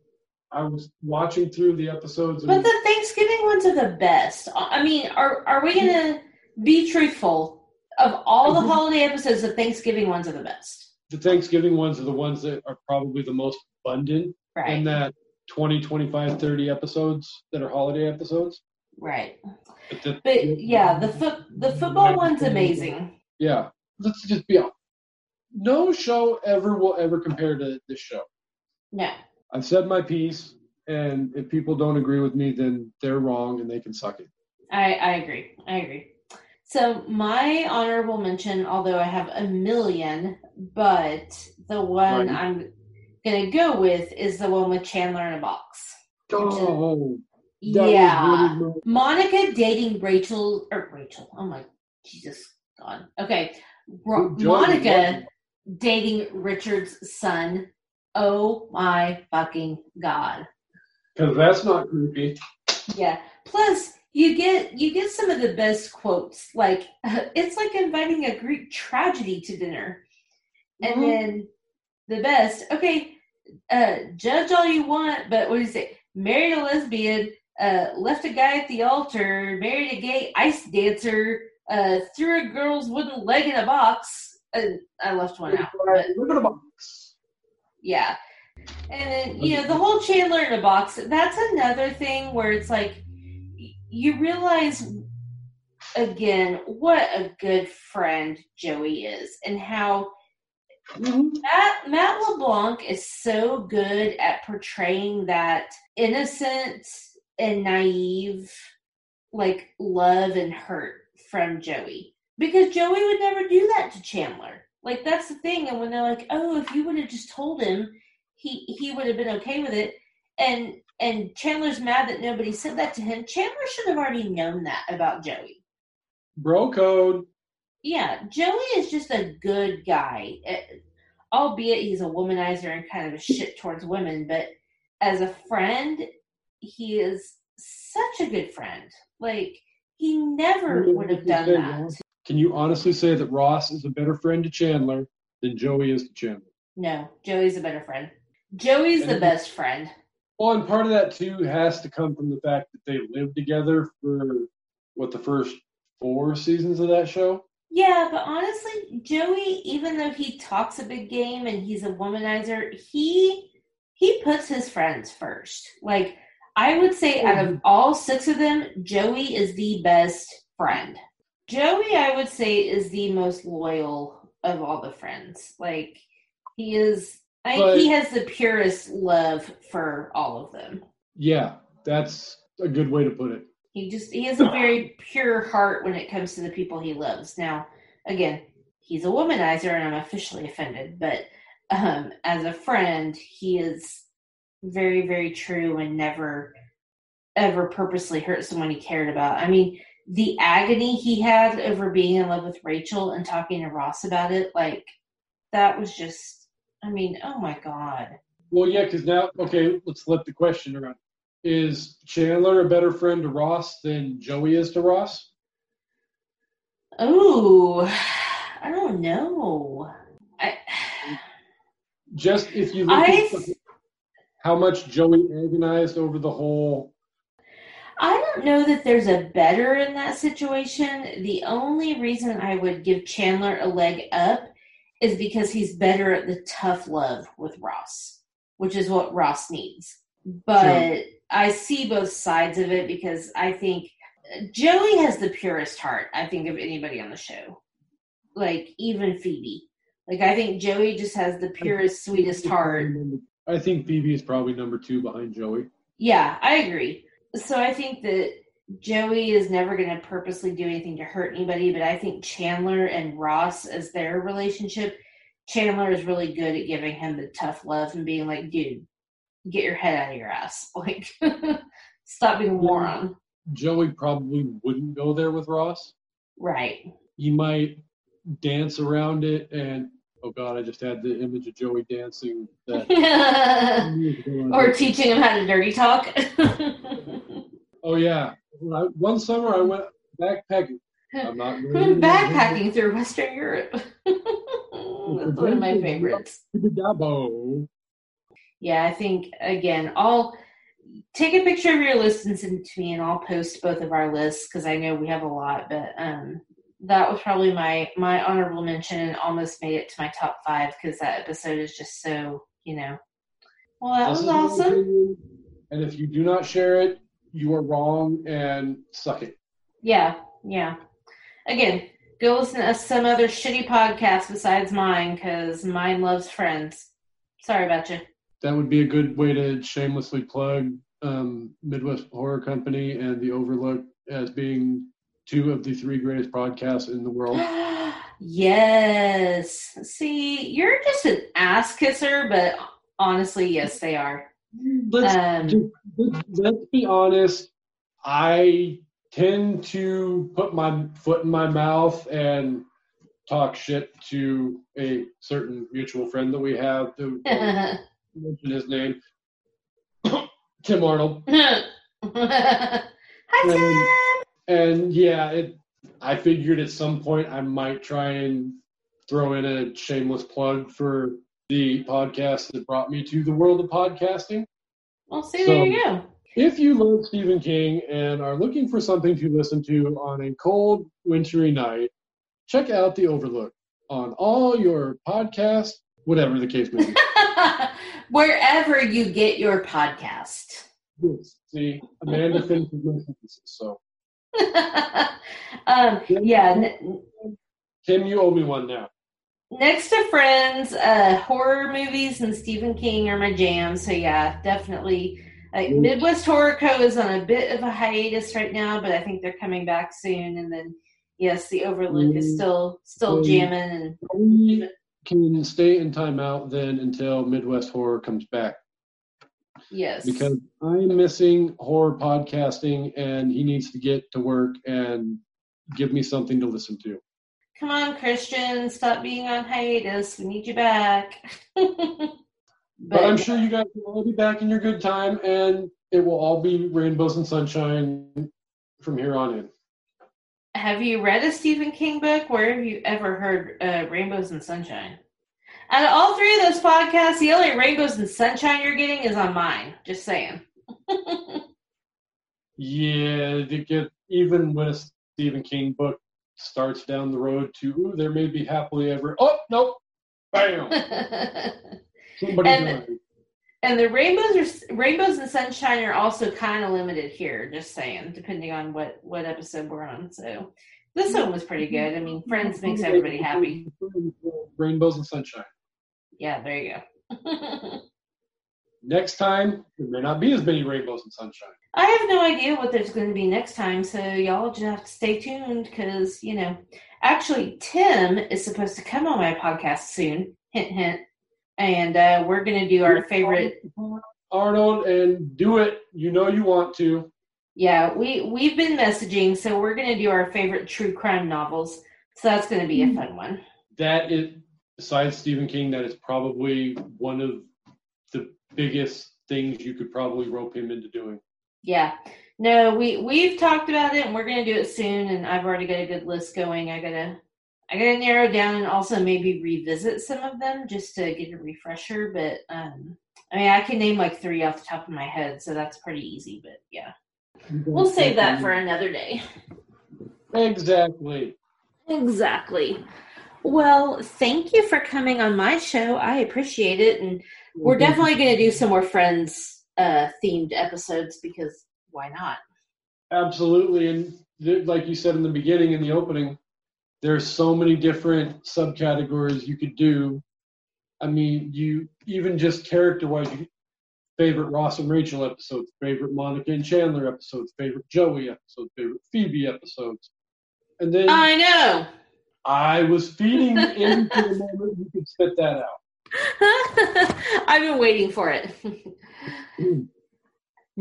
I was watching through the episodes. But the Thanksgiving ones are the best. I mean, are are we gonna be truthful? Of all the Mhm. holiday episodes, the Thanksgiving ones are the best. the Thanksgiving ones are the ones that are probably the most abundant Right. in that 20, 25, 30 episodes that are holiday episodes. right. But, the, But yeah, the foot the football one's amazing. yeah, let's just be honest. No show ever will ever compare to this show. No. I've said my piece, and if people don't agree with me, then they're wrong and they can suck it. I, I agree. I agree. So my honorable mention, although I have a million, but the one Right. I'm gonna go with is the one with Chandler in a box. Oh, that yeah. really Monica dating Rachel or Rachel. Oh my Jesus God. Okay. Ro- Monica dating Richard's son. Oh my fucking God. because that's not creepy. Yeah. Plus, you get you get some of the best quotes. Like it's like inviting a Greek tragedy to dinner, and Mhm. then the best. Okay, uh, judge all you want, but what do you say? Married a lesbian, uh, left a guy at the altar, married a gay ice dancer, uh, threw a girl's wooden leg in a box. And I left one out. But at the box. yeah. And then, you know, the whole Chandler in a box, that's another thing where it's like you realize again what a good friend Joey is and how Matt, Matt LeBlanc is so good at portraying that innocent and naive like love and hurt from Joey. Because Joey would never do that to Chandler. Like that's the thing. And when they're like, "Oh, if you would have just told him, he he would have been okay with it." And and Chandler's mad that nobody said that to him. Chandler should have already known that about Joey. Bro code. Yeah, Joey is just a good guy. eh, albeit he's a womanizer and kind of a shit towards women, but as a friend, he is such a good friend. Like he never would have done that. Can you honestly say that Ross is a better friend to Chandler than Joey is to Chandler? No, Joey's a better friend. Joey's the best friend. Well, and part of that too has to come from the fact that they lived together for what the first four seasons of that show. Yeah, but honestly, Joey, even though he talks a big game and he's a womanizer, he he puts his friends first. Like I would say out of all six of them, Joey is the best friend. Joey, I would say, is the most loyal of all the friends. Like he is I But- he has the purest love for all of them. Yeah, that's a good way to put it. He just he has a very pure heart when it comes to the people he loves. Now, again, he's a womanizer and I'm officially offended, but um as a friend, he is very, very true and never ever purposely hurt someone he cared about. I mean, the agony he had over being in love with Rachel and talking to Ross about it, like that was just I mean, oh my god. Well, yeah, because now, okay, let's flip the question around. Is Chandler a better friend to Ross than Joey is to Ross? Oh, I don't know. I Just if you look I at how much Joey agonized over the whole. I don't know that there's a better in that situation. The only reason I would give Chandler a leg up is because he's better at the tough love with Ross, which is what Ross needs. But I see both sides of it because I think Joey has the purest heart, I think, of anybody on the show. Like, even Phoebe. Like, I think Joey just has the purest, sweetest heart. I think Phoebe is probably number two behind Joey. Yeah, I agree. So I think that Joey is never going to purposely do anything to hurt anybody, but I think Chandler and Ross, as their relationship, Chandler is really good at giving him the tough love and being like, dude, get your head out of your ass. Like, stop being a moron. Joey probably wouldn't go there with Ross. Right. He might dance around it and oh god, I just had the image of Joey dancing that or teaching him how to dirty talk. Oh yeah. I, one summer I went backpacking. I'm not going Backpacking through Western Europe. That's one of my favorites. Yeah, I think again, all take a picture of your list and send it to me, and I'll post both of our lists because I know we have a lot. But um, that was probably my my honorable mention, and almost made it to my top five because that episode is just so you know. Well, that This was awesome. opinion, And if you do not share it, you are wrong and suck it. Yeah, yeah. Again, go listen to some other shitty podcast besides mine because mine loves friends. Sorry about you. That would be a good way to shamelessly plug um, Midwest Horror Company and The Overlook as being two of the three greatest podcasts in the world. yes. See, you're just an ass kisser, but honestly, yes, they are. Let's, Um, let's, let's be honest. I tend to put my foot in my mouth and talk shit to a certain mutual friend that we have. To mention his name, Tim Arnold. Hi, Tim. And yeah, it. I figured at some point I might try and throw in a shameless plug for the podcast that brought me to the world of podcasting. Well, see, there you go. If you love Stephen King and are looking for something to listen to on a cold, wintry night, check out The Overlook on all your podcast, whatever the case may be. Wherever you get your podcast. Yes, See, Amanda finishes my sentences, so um, yeah, Tim, you owe me one now. next to Friends, uh, horror movies and Stephen King are my jam. So yeah, definitely. Like Mm. Midwest Horror Co. is on a bit of a hiatus right now, but I think they're coming back soon. And then yes, the Overlook is Mm. still still Mm. jamming. And can stay in timeout then until Midwest Horror comes back yes, because I'm missing horror podcasting and he needs to get to work and give me something to listen to. come on, Christian, stop being on hiatus. We need you back. but, But I'm sure you guys will all be back in your good time and it will all be rainbows and sunshine from here on in. Have you read a Stephen King book? Where have you ever heard uh, Rainbows and Sunshine? Out of all three of those podcasts, the only Rainbows and Sunshine you're getting is on mine. Just saying. Yeah, to get even when a Stephen King book starts down the road to ooh, there may be happily ever. Oh nope, bam, somebody And- died. and the rainbows are rainbows and sunshine are also kind of limited here. Just saying, depending on what what episode we're on. So this one was pretty good. I mean, Friends makes everybody happy. Rainbows and sunshine. Yeah, there you go. Next time, there may not be as many rainbows and sunshine. I have no idea what there's going to be next time, so y'all just have to stay tuned because, you know, actually, Tim is supposed to come on my podcast soon. Hint, hint. And uh, we're going to do our favorite. Arnold, and do it. You know you want to. Yeah, we we've been messaging, so we're going to do our favorite true crime novels. So that's going to be a fun one. That is, besides Stephen King, that is probably one of the biggest things you could probably rope him into doing. Yeah. No, we we've talked about it, and we're going to do it soon. And I've already got a good list going. I gotta I gotta narrow down and also maybe revisit some of them just to get a refresher. But um, I mean, I can name like three off the top of my head, so that's pretty easy. But yeah, we'll save that for another day. Exactly. Exactly. Well, thank you for coming on my show. I appreciate it, and we're definitely going to do some more friends uh, themed episodes because why not? Absolutely, and th- like you said in the beginning, in the opening, there's so many different subcategories you could do. I mean, you even just character-wise, favorite Ross and Rachel episodes, favorite Monica and Chandler episodes, favorite Joey episodes, favorite Phoebe episodes, and then I know. I was feeding into the moment you could spit that out. I've been waiting for it.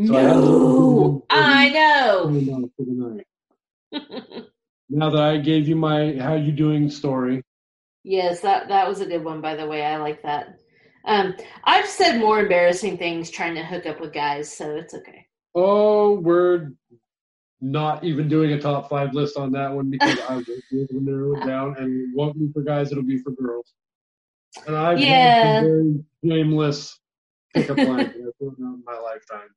So I no, I know. For the. Now that I gave you my "How you doing" story, yes, that that was a good one, by the way. I like that. Um, I've said more embarrassing things trying to hook up with guys, so it's okay. Oh, we're not even doing a top five list on that one because I won't be able to narrow it down, and it won't be for guys; it'll be for girls. And I've Yeah. very shameless pickup lines that I've in my lifetime.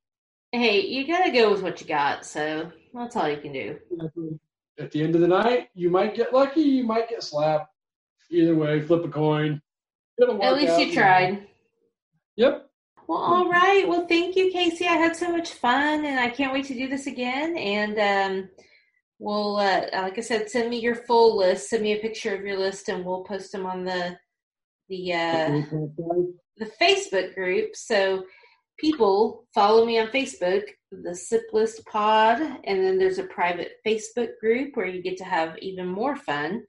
Hey, you gotta go with what you got, so that's all you can do. At the end of the night, you might get lucky, you might get slapped. Either way, flip a coin. At least you tried. Yep. Well, all right. Well, thank you, Kasey. I had so much fun, and I can't wait to do this again. And um, we'll, uh, like I said, send me your full list. Send me a picture of your list, and we'll post them on the the uh, the Facebook group. So people follow me on Facebook, the Sip List Pod, and then there's a private Facebook group where you get to have even more fun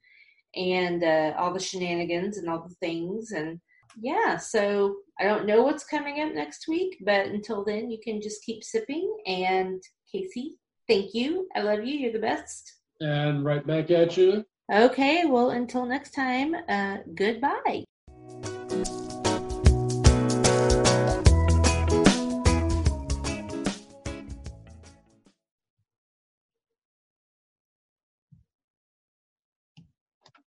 and uh, all the shenanigans and all the things and yeah, so I don't know what's coming up next week, but until then, you can just keep sipping. And Kasey, thank you. I love you. You're the best. And right back at you. Okay, well, until next time, uh, goodbye.